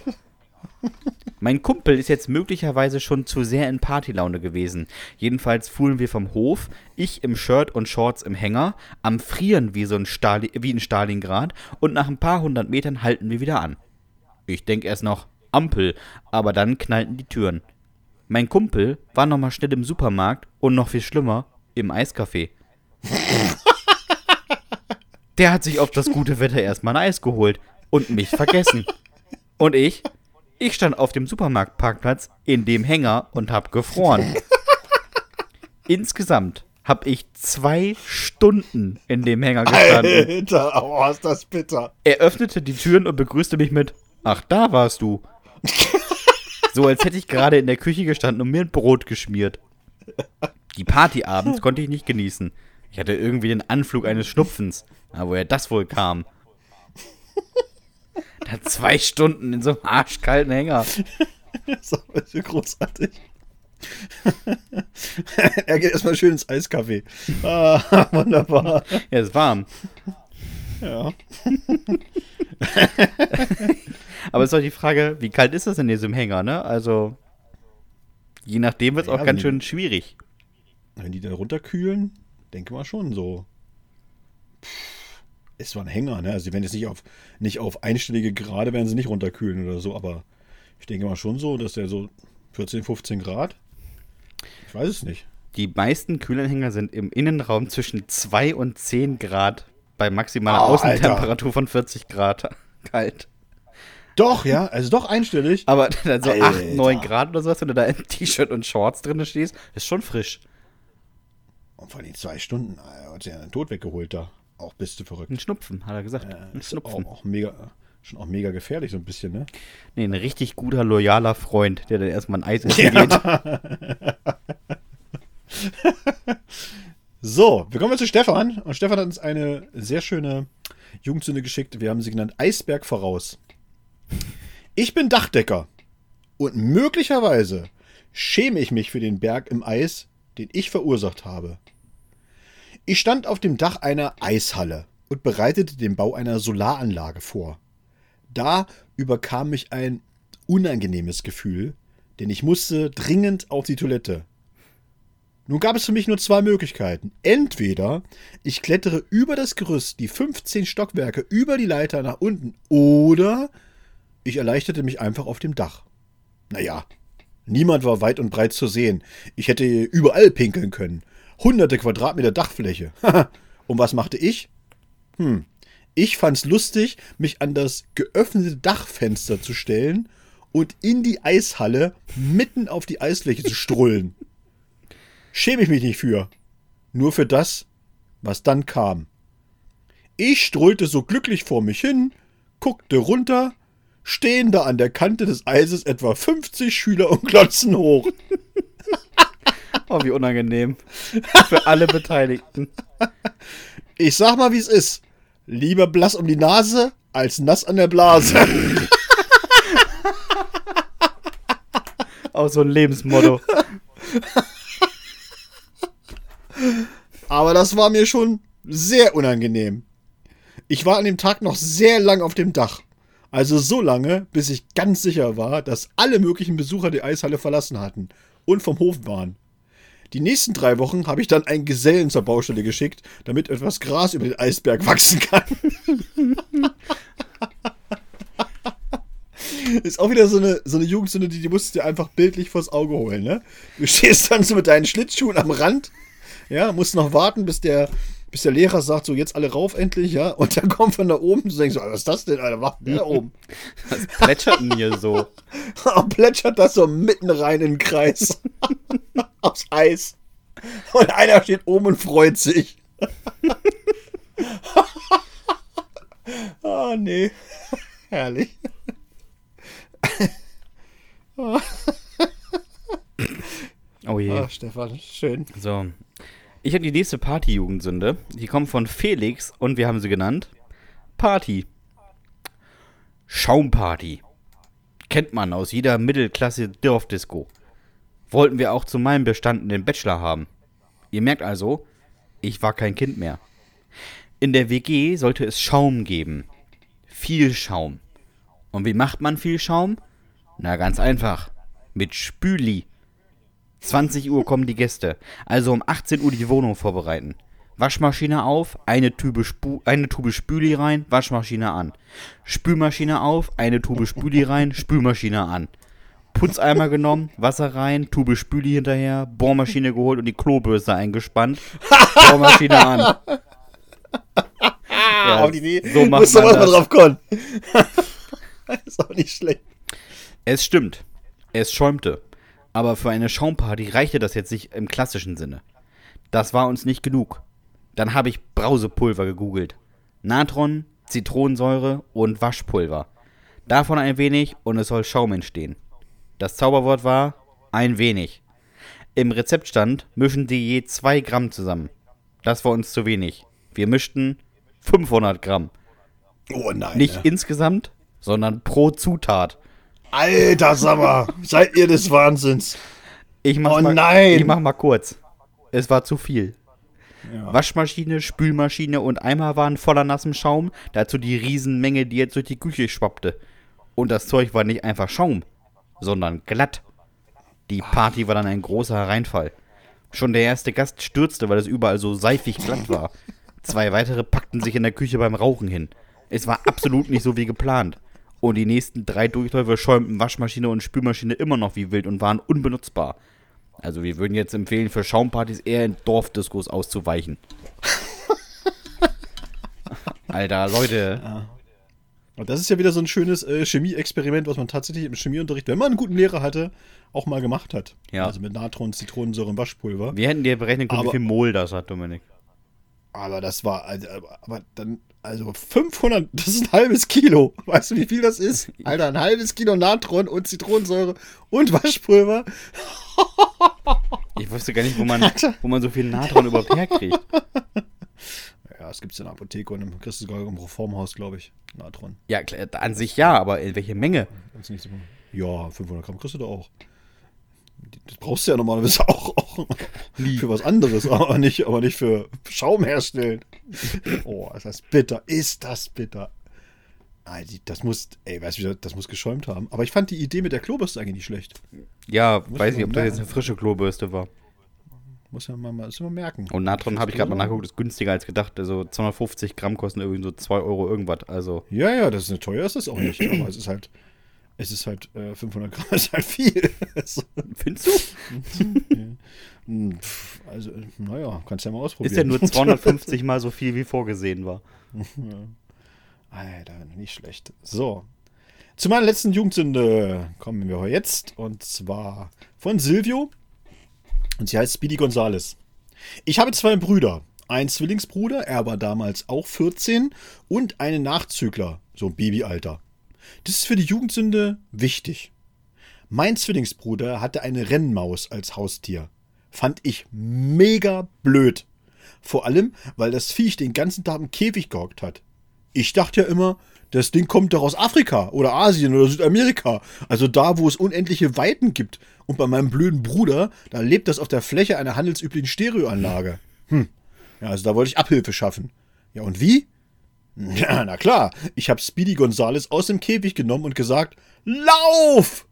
Mein Kumpel ist jetzt möglicherweise schon zu sehr in Partylaune gewesen. Jedenfalls fuhren wir vom Hof, ich im Shirt und Shorts im Hänger, am Frieren wie, so ein Stali wie in Stalingrad und nach ein paar hundert Metern halten wir wieder an. Ich denk erst noch Ampel, aber dann knallten die Türen. Mein Kumpel war nochmal schnell im Supermarkt und noch viel schlimmer, im Eiscafé. Der hat sich auf das gute Wetter erstmal ein Eis geholt und mich vergessen. Und ich? Ich stand auf dem Supermarktparkplatz in dem Hänger und hab gefroren. Insgesamt hab ich zwei Stunden in dem Hänger gestanden. Alter, oh, ist das bitter. Er öffnete die Türen und begrüßte mich mit: Ach, da warst du. So als hätte ich gerade in der Küche gestanden und mir ein Brot geschmiert. Die Party abends konnte ich nicht genießen. Ich hatte irgendwie den Anflug eines Schnupfens. Aber woher das wohl kam? [laughs] Da zwei Stunden in so einem arschkalten Hänger. Das ist so großartig. [laughs] er geht erstmal schön ins Eiscafé. Ah, [laughs] wunderbar. Ja, ist warm. Ja. Aber es ist doch die Frage, wie kalt ist das in diesem Hänger, ne? Also, je nachdem wird es Ja, auch ganz die- schön schwierig. Wenn die da runterkühlen, denke mal schon so. Pff, Ist zwar ein Hänger, ne? Also, wenn jetzt nicht auf, nicht auf einstellige Grade werden sie nicht runterkühlen oder so, aber ich denke mal schon so, dass der so 14, 15 Grad. Ich weiß es nicht. Die meisten Kühlanhänger sind im Innenraum zwischen 2 und 10 Grad bei maximaler Oh, Außentemperatur von 40 Grad [laughs] kalt. Doch, ja, also doch einstellig. Aber [laughs] dann so 8, Alter. 9 Grad oder sowas, wenn du da im T-Shirt und Shorts drin stehst, ist schon frisch. Und vor allem zwei Stunden, hat sich ja den Tod weggeholt da. Auch bist du verrückt. Ein Schnupfen, hat er gesagt. ein Ist Schnupfen. auch, auch mega, schon auch mega gefährlich, so ein bisschen, ne? Nee, ein richtig guter, loyaler Freund, der dann erstmal ein Eis essen geht. [laughs] So, wir kommen jetzt zu Stefan. Und Stefan hat uns eine sehr schöne Jugendsünde geschickt. Wir haben sie genannt Eisberg voraus. Ich bin Dachdecker. Und möglicherweise schäme ich mich für den Berg im Eis, den ich verursacht habe. Ich stand auf dem Dach einer Eishalle und bereitete den Bau einer Solaranlage vor. Da überkam mich ein unangenehmes Gefühl, denn ich musste dringend auf die Toilette. Nun gab es für mich nur zwei Möglichkeiten. Entweder ich klettere über das Gerüst, die 15 Stockwerke über die Leiter nach unten, oder ich erleichterte mich einfach auf dem Dach. Naja, niemand war weit und breit zu sehen. Ich hätte überall pinkeln können. Hunderte Quadratmeter Dachfläche. [laughs] und was machte ich? Hm. Ich fand's lustig, mich an das geöffnete Dachfenster zu stellen und in die Eishalle mitten auf die Eisfläche zu strullen. [laughs] Schäme ich mich nicht für. Nur für das, was dann kam. Ich strullte so glücklich vor mich hin, guckte runter, stehen da an der Kante des Eises etwa 50 Schüler und glotzen hoch. [laughs] Oh, wie unangenehm. Für alle Beteiligten. Ich sag mal, wie es ist. Lieber blass um die Nase als nass an der Blase. [laughs] Auch so ein Lebensmotto. Aber das war mir schon sehr unangenehm. Ich war an dem Tag noch sehr lang auf dem Dach. Also so lange, bis ich ganz sicher war, dass alle möglichen Besucher die Eishalle verlassen hatten und vom Hof waren. Die nächsten drei Wochen habe ich dann einen Gesellen zur Baustelle geschickt, damit etwas Gras über den Eisberg wachsen kann. [laughs] Ist auch wieder so eine, so eine Jugendsünde, die, die musst du dir einfach bildlich vors Auge holen, ne? Du stehst dann so mit deinen Schlittschuhen am Rand, ja, musst noch warten, bis der, bis der Lehrer sagt, so jetzt alle rauf endlich, ja, und dann kommt von da oben, du denkst so, was ist das denn, Alter, was denn da oben? Was plätschert denn hier so? [laughs] Und plätschert das so mitten rein in den Kreis. [laughs] Aufs Eis. Und einer steht oben und freut sich. oh, [laughs] nee. Herrlich. Oh je. Ah, Stefan, schön. So. Ich habe die nächste Party-Jugendsünde. Die kommt von Felix und wir haben sie genannt Party. Schaumparty. Kennt man aus jeder Mittelklasse Dorfdisco. Wollten wir auch zu meinem bestandenen Bachelor haben. Ihr merkt also, ich war kein Kind mehr. In der WG sollte es Schaum geben. Viel Schaum. Und wie macht man viel Schaum? Na, ganz einfach. Mit Spüli. 20 Uhr kommen die Gäste. Also um 18 Uhr die Wohnung vorbereiten. Waschmaschine auf, eine Tube, Spu eine Tube Spüli rein, Waschmaschine an. Spülmaschine auf, eine Tube Spüli rein, Spülmaschine an. Putzeimer genommen, Wasser rein, Tube Spüli hinterher, Bohrmaschine geholt und die Klobürste eingespannt. Bohrmaschine an. [laughs] Ah, auf die Idee so macht muss sowas man mal das. drauf kommen. [laughs] ist auch nicht schlecht. Es stimmt. Es schäumte. Aber für eine Schaumparty reichte das jetzt nicht im klassischen Sinne. Das war uns nicht genug. Dann habe ich Brausepulver gegoogelt. Natron, Zitronensäure und Waschpulver. Davon ein wenig und es soll Schaum entstehen. Das Zauberwort war ein wenig. Im Rezept stand, mischen Sie je 2 Gramm zusammen. Das war uns zu wenig. Wir mischten 500 Gramm. Oh nein. Nicht ne? insgesamt, sondern pro Zutat. Alter, sag mal, seid ihr des Wahnsinns? Ich mach Oh mal, nein. Ich mach mal kurz. Es war zu viel. Ja. Waschmaschine, Spülmaschine und Eimer waren voller nassem Schaum. Dazu die Riesenmenge, die jetzt durch die Küche schwappte. Und das Zeug war nicht einfach Schaum, sondern glatt. Die Party war dann ein großer Reinfall. Schon der erste Gast stürzte, weil es überall so seifig glatt war. [laughs] Zwei weitere packten sich in der Küche beim Rauchen hin. Es war absolut nicht so wie geplant. Und die nächsten drei Durchläufe schäumten Waschmaschine und Spülmaschine immer noch wie wild und waren unbenutzbar. Also wir würden jetzt empfehlen, für Schaumpartys eher in Dorfdiskos auszuweichen. [laughs] Alter, Leute. Und das ist ja wieder so ein schönes äh, Chemie-Experiment, was man tatsächlich im Chemieunterricht, wenn man einen guten Lehrer hatte, auch mal gemacht hat. Ja. Also mit Natron, Zitronensäure und Waschpulver. Wir hätten dir berechnen können, wie Aber- viel Mol das hat, Dominik. Aber das war, also, aber dann, also 500, [laughs] das ist ein halbes Kilo. Weißt du, wie viel das ist? [laughs] Alter, ein halbes Kilo Natron und Zitronensäure und Waschpulver. Ich wusste gar nicht, wo man, [laughs] wo man so viel Natron überhaupt herkriegt. Ja, es gibt es in der Apotheke und im Christusgal im Reformhaus, glaube ich. Natron. Ja, an sich ja, aber in welche Menge? Ja, 500 Gramm kriegst du da auch. Das brauchst du ja normalerweise [laughs] auch, auch für was anderes, aber nicht, aber nicht für Schaum herstellen. Oh, ist das bitter. Ist das bitter. Nein, die- das muss, ey, weißt du, das muss geschäumt haben. Aber ich fand die Idee mit der Klobürste eigentlich nicht schlecht. Ja, weiß man nicht, ob das jetzt eine frische Klobürste war. Muss ja mal, muss mal merken. Und Natron habe ich gerade mal nachgeguckt, ist günstiger als gedacht. Also 250 Gramm kosten irgendwie so 2 Euro irgendwas. Also, Ja, ja, das ist eine teuer, ist das auch nicht. Aber es ist halt, es ist halt, äh, 500 Gramm ist halt viel. [laughs] So, findest du? hm, pf, also, naja, kannst ja mal ausprobieren. Ist ja nur [laughs] 250 mal so viel, wie vorgesehen war. Alter, nicht schlecht. So. Zu meiner letzten Jugendsünde kommen wir jetzt. Und zwar von Silvio. Und sie heißt Speedy Gonzales. Ich habe zwei Brüder. Ein Zwillingsbruder, er war damals auch 14. Und einen Nachzügler, so im Babyalter. Das ist für die Jugendsünde wichtig. Mein Zwillingsbruder hatte eine Rennmaus als Haustier. fand ich mega blöd. Vor allem, weil das Viech den ganzen Tag im Käfig gehockt hat. Ich dachte ja immer, das Ding kommt doch aus Afrika oder Asien oder Südamerika. Also da, wo es unendliche Weiten gibt. Und bei meinem blöden Bruder, da lebt das auf der Fläche einer handelsüblichen Stereoanlage. Hm. Ja, also da wollte ich Abhilfe schaffen. Ja, und wie? [laughs] Ja, na klar. Ich habe Speedy Gonzales aus dem Käfig genommen und gesagt, Lauf!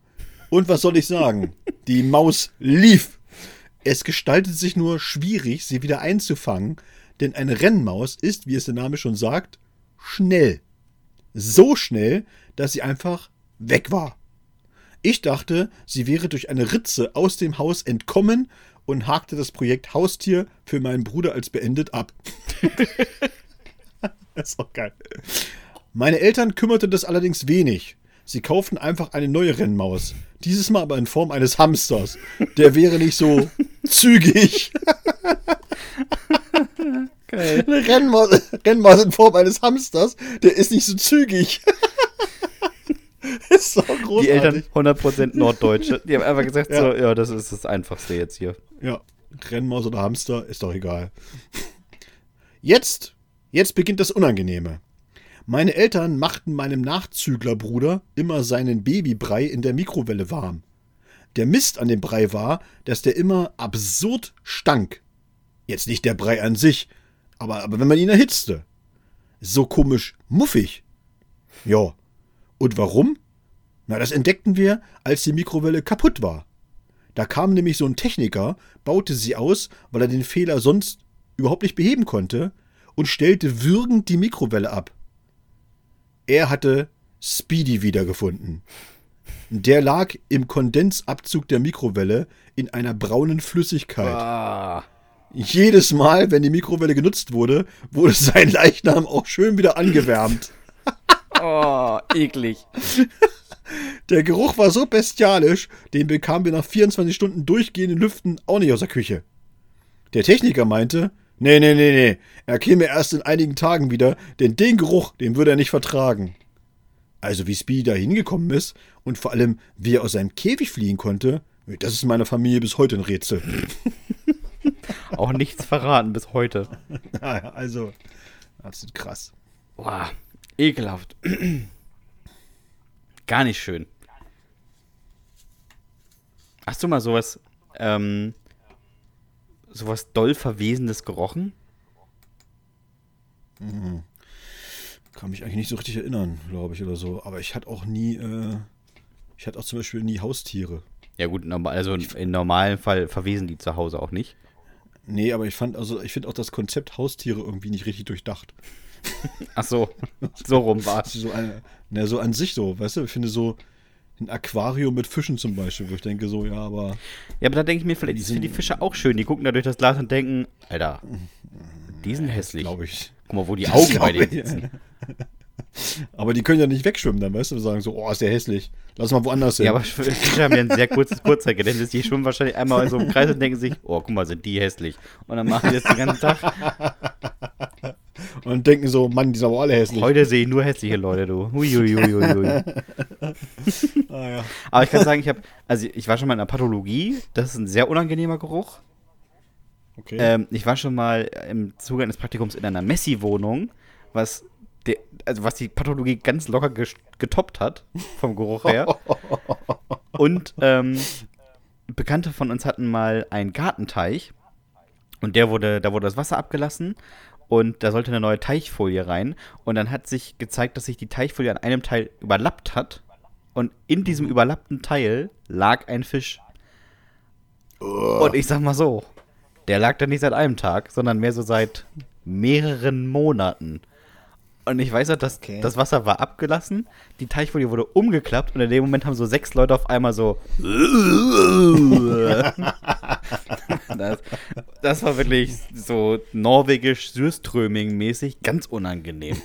Und was soll ich sagen? [laughs] Die Maus lief. Es gestaltet sich nur schwierig, sie wieder einzufangen, denn eine Rennmaus ist, wie es der Name schon sagt, schnell. So schnell, dass sie einfach weg war. Ich dachte, sie wäre durch eine Ritze aus dem Haus entkommen und hakte das Projekt Haustier für meinen Bruder als beendet ab. [laughs] das [laughs] ist auch geil. Meine Eltern kümmerte das allerdings wenig. Sie kauften einfach eine neue Rennmaus. Dieses Mal aber in Form eines Hamsters. Der wäre nicht so [laughs] zügig. Geil. Eine Rennmaus, Rennmaus in Form eines Hamsters, der ist nicht so zügig. [laughs] ist so großartig. Die Eltern 100% Norddeutsche. Die haben einfach gesagt, ja. so, ja, das ist das Einfachste jetzt hier. Ja, Rennmaus oder Hamster, ist doch egal. Jetzt, jetzt beginnt das Unangenehme. Meine Eltern machten meinem Nachzüglerbruder immer seinen Babybrei in der Mikrowelle warm. Der Mist an dem Brei war, dass der immer absurd stank. Jetzt nicht der Brei an sich, aber, aber wenn man ihn erhitzte. So komisch muffig. Ja. Und warum? Na, das entdeckten wir, als die Mikrowelle kaputt war. Da kam nämlich so ein Techniker, baute sie aus, weil er den Fehler sonst überhaupt nicht beheben konnte, und stellte würgend die Mikrowelle ab. Er hatte Speedy wiedergefunden. Der lag im Kondensabzug der Mikrowelle in einer braunen Flüssigkeit. Ah. Jedes Mal, wenn die Mikrowelle genutzt wurde, wurde sein Leichnam auch schön wieder angewärmt. [laughs] oh, eklig. Der Geruch war so bestialisch, den bekamen wir nach 24 Stunden durchgehenden Lüften auch nicht aus der Küche. Der Techniker meinte, nee, nee, nee, nee, er käme erst in einigen Tagen wieder, denn den Geruch, den würde er nicht vertragen. Also wie Speedy da hingekommen ist und vor allem, wie er aus seinem Käfig fliehen konnte, das ist meiner Familie bis heute ein Rätsel. [laughs] Auch nichts verraten bis heute. [laughs] Naja, also, das ist krass. Boah, ekelhaft. [clears throat] Gar nicht schön. Hast du mal sowas, ähm, sowas doll Verwesendes gerochen? Mhm. Kann mich eigentlich nicht so richtig erinnern, glaube ich, oder so. Aber ich hatte auch nie, äh, ich hatte auch zum Beispiel nie Haustiere. Ja gut, also im normalen Fall verwesen die zu Hause auch nicht. Nee, aber ich fand, also ich finde auch das Konzept Haustiere irgendwie nicht richtig durchdacht. [laughs] Ach so, so rum war es. So, na, so an sich so, weißt du, ich finde so ein Aquarium mit Fischen zum Beispiel, wo ich denke so, ja, aber. Ja, aber da denke ich mir, vielleicht ist für die Fische auch schön. Die gucken da durch das Glas und denken, Alter, [laughs] die sind hässlich. Glaube ich. Guck mal, wo die Augen bei denen sitzen. [laughs] Aber die können ja nicht wegschwimmen, dann weißt du, sagen so, oh, ist der hässlich. Lass mal woanders hin. Ja, aber Fische haben ja ein sehr kurzes [laughs] Kurzzeitgedächtnis. Die schwimmen wahrscheinlich einmal so im Kreis und denken sich, oh, guck mal, sind die hässlich. Und dann machen die das den ganzen Tag. Und denken so, Mann, die sind aber alle hässlich. Heute sehe ich nur hässliche Leute, du. Uiuiuiui. [laughs] ah, ja. Aber ich kann sagen, ich habe, also ich war schon mal in der Pathologie. Das ist ein sehr unangenehmer Geruch. Okay. Ähm, ich war schon mal im Zuge eines Praktikums in einer Messi-Wohnung, was also was die Pathologie ganz locker getoppt hat, vom Geruch her. [laughs] und ähm, Bekannte von uns hatten mal einen Gartenteich und der wurde, da wurde das Wasser abgelassen und da sollte eine neue Teichfolie rein. Und dann hat sich gezeigt, dass sich die Teichfolie an einem Teil überlappt hat. Und in diesem überlappten Teil lag ein Fisch. Und ich sag mal so, der lag da nicht seit einem Tag, sondern mehr so seit mehreren Monaten. Und ich weiß auch, dass okay. das Wasser war abgelassen, die Teichfolie wurde umgeklappt und in dem Moment haben so sechs Leute auf einmal so. [laughs] [laughs] [laughs] das, das, war wirklich so norwegisch Sürströming-mäßig ganz unangenehm.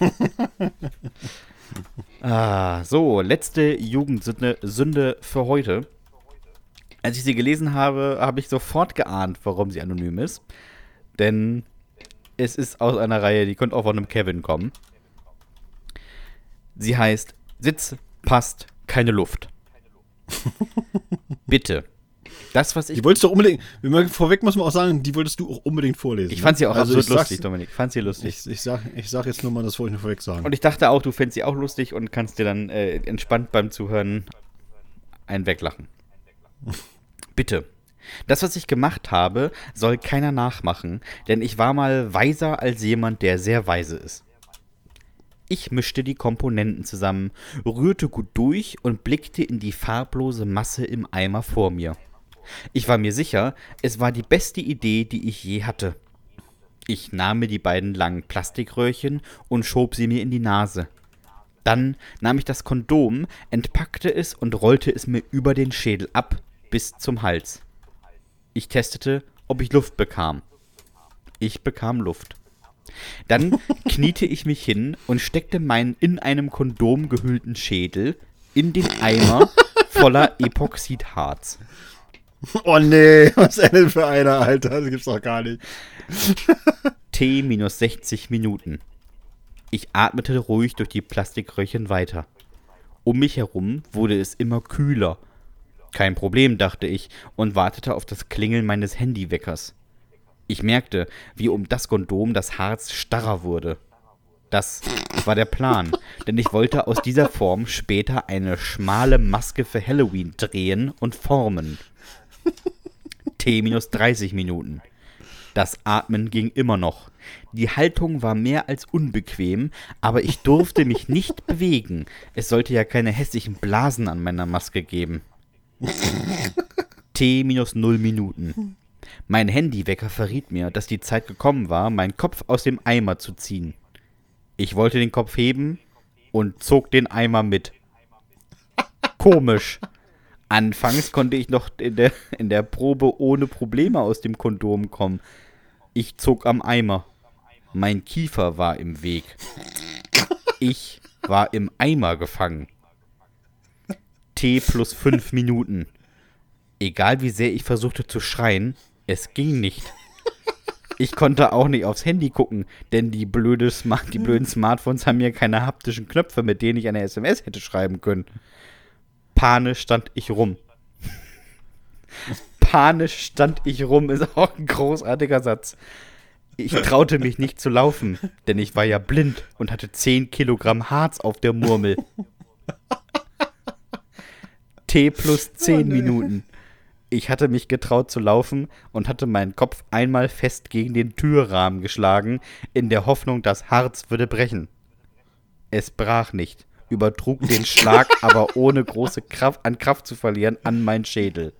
[laughs] ah, so, letzte Jugendsünde Sünde für heute. Als ich sie gelesen habe, habe ich sofort geahnt, warum sie anonym ist. Denn es ist aus einer Reihe, die könnte auch von einem Kevin kommen. Sie heißt Sitz passt keine Luft. [laughs] Bitte. Das, was ich. Die wolltest du unbedingt, vorweg muss man auch sagen, die wolltest du auch unbedingt vorlesen. Ich fand sie auch Also absolut lustig, Dominik. Ich fand sie lustig. Ich, ich, sag, ich sag jetzt nur mal, das wollte ich nur vorweg sagen. Und ich dachte auch, du fändest sie auch lustig und kannst dir dann äh, entspannt beim Zuhören einen weglachen. [laughs] Bitte. Das, was ich gemacht habe, soll keiner nachmachen, denn ich war mal weiser als jemand, der sehr weise ist. Ich mischte die Komponenten zusammen, rührte gut durch und blickte in die farblose Masse im Eimer vor mir. Ich war mir sicher, es war die beste Idee, die ich je hatte. Ich nahm mir die beiden langen Plastikröhrchen und schob sie mir in die Nase. Dann nahm ich das Kondom, entpackte es und rollte es mir über den Schädel ab bis zum Hals. Ich testete, ob ich Luft bekam. Ich bekam Luft. Dann [laughs] kniete ich mich hin und steckte meinen in einem Kondom gehüllten Schädel in den Eimer [laughs] voller Epoxidharz. [laughs] Oh nee, was ist denn für einer, Alter? Das gibt's doch gar nicht. [laughs] T minus 60 Minuten. Ich atmete ruhig durch die Plastikröhrchen weiter. Um mich herum wurde es immer kühler. Kein Problem, dachte ich und wartete auf das Klingeln meines Handyweckers. Ich merkte, wie um das Kondom das Harz starrer wurde. Das war der Plan, [laughs] denn ich wollte aus dieser Form später eine schmale Maske für Halloween drehen und formen. T minus 30 Minuten. Das Atmen ging immer noch. Die Haltung war mehr als unbequem, aber ich durfte mich nicht bewegen. Es sollte ja keine hässlichen Blasen an meiner Maske geben. T minus 0 Minuten. Mein Handywecker verriet mir, dass die Zeit gekommen war, meinen Kopf aus dem Eimer zu ziehen. Ich wollte den Kopf heben und zog den Eimer mit. Komisch. Anfangs konnte ich noch in der, in der Probe ohne Probleme aus dem Kondom kommen. Ich zog am Eimer. Mein Kiefer war im Weg. Ich war im Eimer gefangen. T plus fünf Minuten. Egal wie sehr ich versuchte zu schreien, es ging nicht. Ich konnte auch nicht aufs Handy gucken, denn die, blöde Smart die blöden Smartphones haben ja keine haptischen Knöpfe, mit denen ich eine SMS hätte schreiben können. Panisch stand ich rum. [laughs] Panisch stand ich rum, ist auch ein großartiger Satz. Ich traute mich nicht zu laufen, denn ich war ja blind und hatte 10 Kilogramm Harz auf der Murmel. T plus 10 Minuten. Ich hatte mich getraut zu laufen und hatte meinen Kopf einmal fest gegen den Türrahmen geschlagen, in der Hoffnung, das Harz würde brechen. Es brach nicht, übertrug den [laughs] Schlag aber ohne große Kraft an Kraft zu verlieren an meinen Schädel.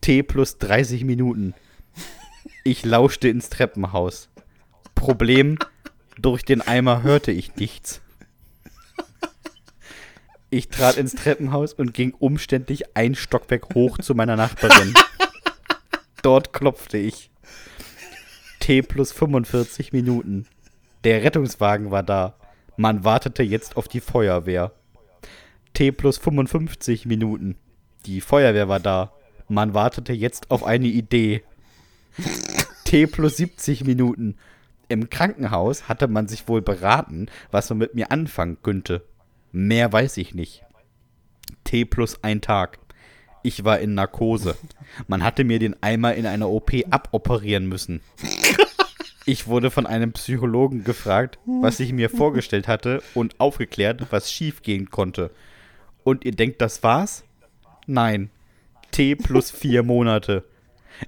T plus 30 Minuten. Ich lauschte ins Treppenhaus. Problem, durch den Eimer hörte ich nichts. Ich trat ins Treppenhaus und ging umständlich ein Stockwerk hoch zu meiner Nachbarin. Dort klopfte ich. T plus 45 Minuten. Der Rettungswagen war da. Man wartete jetzt auf die Feuerwehr. T plus 55 Minuten. Die Feuerwehr war da. Man wartete jetzt auf eine Idee. T plus 70 Minuten. Im Krankenhaus hatte man sich wohl beraten, was man mit mir anfangen könnte. Mehr weiß ich nicht. T plus ein Tag. Ich war in Narkose. Man hatte mir den Eimer in einer OP aboperieren müssen. Ich wurde von einem Psychologen gefragt, was ich mir vorgestellt hatte und aufgeklärt, was schiefgehen konnte. Und ihr denkt, das war's? Nein. T plus vier Monate.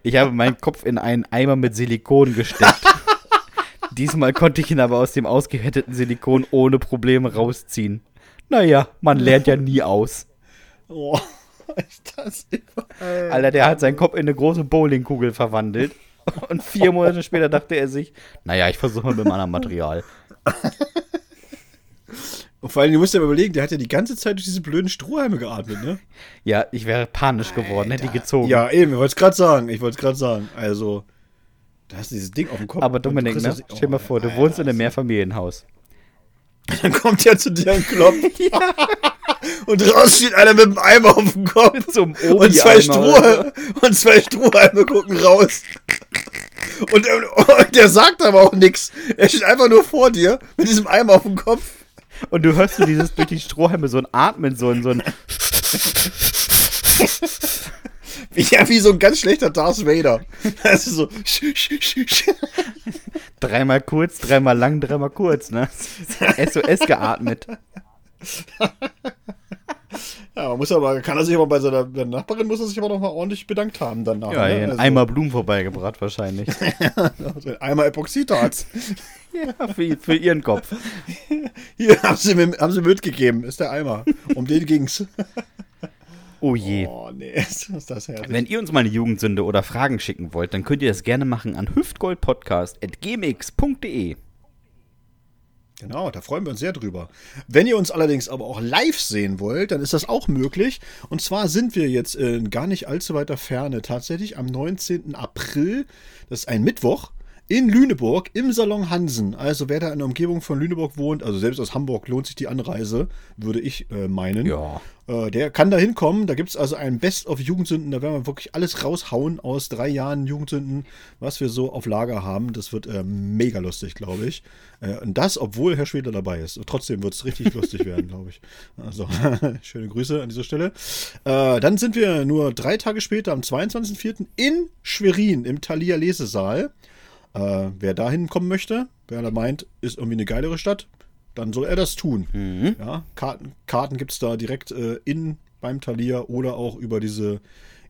Ich habe meinen Kopf in einen Eimer mit Silikon gesteckt. [laughs] Diesmal konnte ich ihn aber aus dem ausgehärteten Silikon ohne Probleme rausziehen. Naja, man lernt ja nie aus. Oh, [laughs] ist das überall. Alter, der hat seinen Kopf in eine große Bowlingkugel verwandelt. [laughs] Und vier Monate später dachte er sich, naja, ich versuche mal mit einem anderen Material. Und vor allem, du musst dir überlegen, der hat ja die ganze Zeit durch diese blöden Strohhalme geatmet, ne? Ja, ich wäre panisch geworden, hätte die gezogen. Ja, eben, ich wollte es gerade sagen. Ich wollte es gerade sagen. Also, da hast du dieses Ding auf dem Kopf. Aber Dominik, ne? das- stell dir mal oh, vor, du Alter, wohnst in einem Mehrfamilienhaus. [laughs] Dann kommt der zu dir und klopft. [laughs] Und draußen steht einer mit dem Eimer auf dem Kopf. Zum Und zwei, Stroh und zwei Strohhalme gucken raus. Und, und der sagt aber auch nichts. Er steht einfach nur vor dir mit diesem Eimer auf dem Kopf. Und du hörst so dieses durch die Strohhalme so ein Atmen, so ein, so ein Ja, wie so ein ganz schlechter Darth Vader. Also so. Dreimal kurz, dreimal lang, dreimal kurz, ne? SOS geatmet. Ja, man muss aber, kann er sich aber bei seiner Nachbarin muss er sich aber noch mal ordentlich bedankt haben danach. Ja, ne? einen Also- Eimer Blumen vorbeigebracht wahrscheinlich. [laughs] Also einmal Epoxidharz. [laughs] ja, für, für ihren Kopf. Hier haben sie, haben sie mitgegeben, ist der Eimer. Um den ging's. Oh je. Oh, nee, ist das herrlich. Wenn ihr uns mal eine Jugendsünde oder Fragen schicken wollt, dann könnt ihr das gerne machen an hüftgoldpodcast.gmx.de. Genau, da freuen wir uns sehr drüber. Wenn ihr uns allerdings aber auch live sehen wollt, dann ist das auch möglich. Und zwar sind wir jetzt in gar nicht allzu weiter Ferne tatsächlich am 19. April, das ist ein Mittwoch, in Lüneburg im Salon Hansen. Also wer da in der Umgebung von Lüneburg wohnt, also selbst aus Hamburg lohnt sich die Anreise, würde ich äh, meinen. Ja. Äh, der kann da hinkommen. Da gibt es also ein Best of Jugendsünden. Da werden wir wirklich alles raushauen aus drei Jahren Jugendsünden, was wir so auf Lager haben. Das wird äh, mega lustig, glaube ich. Äh, und das, obwohl Herr Schweder dabei ist. Trotzdem wird es richtig [laughs] lustig werden, glaube ich. Also, [laughs] schöne Grüße an dieser Stelle. Äh, dann sind wir nur drei Tage später, am 22.04. in Schwerin im Thalia Lesesaal. Äh, wer da hinkommen möchte, wer da meint, ist irgendwie eine geilere Stadt, dann soll er das tun. Ja, Karten, Karten gibt es da direkt äh, in beim Thalia oder auch über diese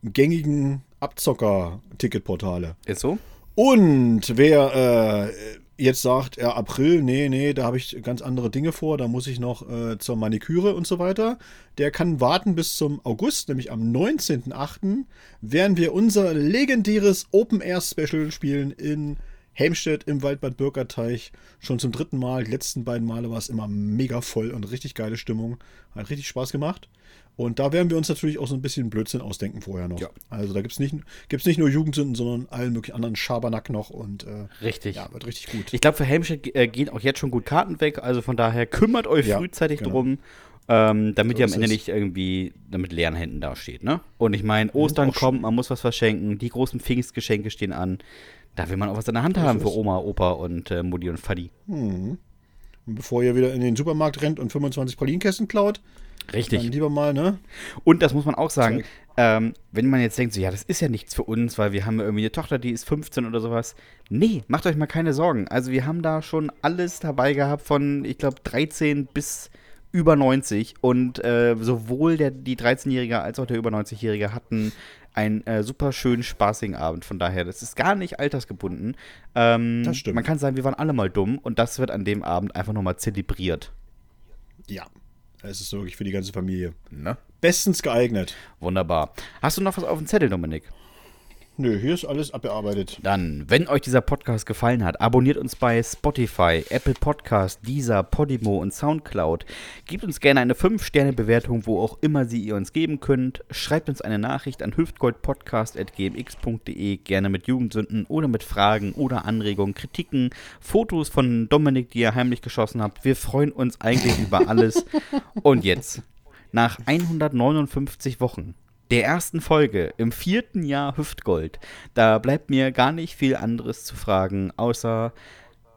gängigen Abzocker-Ticketportale. Ist so? Und wer äh, jetzt sagt, ja, April, nee, nee, da habe ich ganz andere Dinge vor, da muss ich noch äh, zur Maniküre und so weiter, der kann warten bis zum August, nämlich am 19.08. werden wir unser legendäres Open-Air-Special spielen in Helmstedt im Waldbad Bürgerteich. Schon zum dritten Mal. Die letzten beiden Male war es immer mega voll und richtig geile Stimmung. Hat richtig Spaß gemacht. Und da werden wir uns natürlich auch so ein bisschen Blödsinn ausdenken vorher noch. Ja. Also da gibt es nicht, gibt's nicht nur Jugendsünden, sondern allen möglichen anderen Schabernack noch. Und äh, Richtig. ja, wird richtig gut. Ich glaube, für Helmstedt äh, gehen auch jetzt schon gut Karten weg. Also von daher kümmert euch Ja, frühzeitig genau. drum, ähm, damit So ihr am Ende nicht irgendwie damit leeren Händen dasteht. Ne? Und ich meine, Ostern auch kommt, man muss was verschenken. Die großen Pfingstgeschenke stehen an. Da will man auch was in der Hand haben für. Oma, Opa und äh, Mutti und Fadi. Und bevor ihr wieder in den Supermarkt rennt und 25 Pralinkästen klaut, dann Richtig. lieber mal, ne? Und das muss man auch sagen, ähm, wenn man jetzt denkt, so, ja, das ist ja nichts für uns, weil wir haben ja irgendwie eine Tochter, die ist 15 oder sowas. Nee, macht euch mal keine Sorgen. Also wir haben da schon alles dabei gehabt von, ich glaube, 13 bis über 90. Und äh, sowohl der, die 13-Jährige als auch der über 90-Jährige hatten einen äh, super schönen, spaßigen Abend. Von daher, das ist gar nicht altersgebunden. Ähm, Das stimmt. Man kann sagen, wir waren alle mal dumm und das wird an dem Abend einfach nochmal zelebriert. Ja. Es ist wirklich für die ganze Familie. Ne? Bestens geeignet. Wunderbar. Hast du noch was auf dem Zettel, Dominik? Nö, hier ist alles abgearbeitet. Dann, wenn euch dieser Podcast gefallen hat, abonniert uns bei Spotify, Apple Podcast, Deezer, Podimo und Soundcloud. Gebt uns gerne eine 5-Sterne-Bewertung, wo auch immer sie ihr uns geben könnt. Schreibt uns eine Nachricht an hüftgoldpodcast.gmx.de, gerne mit Jugendsünden oder mit Fragen oder Anregungen, Kritiken, Fotos von Dominik, die ihr heimlich geschossen habt. Wir freuen uns eigentlich über alles. [laughs] Und jetzt, nach 159 Wochen, der ersten Folge im vierten Jahr Hüftgold, da bleibt mir gar nicht viel anderes zu fragen, außer,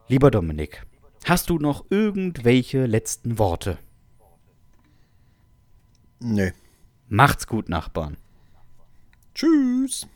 lieber Dominik, hast du noch irgendwelche letzten Worte? Nee. Macht's gut, Nachbarn. Tschüss.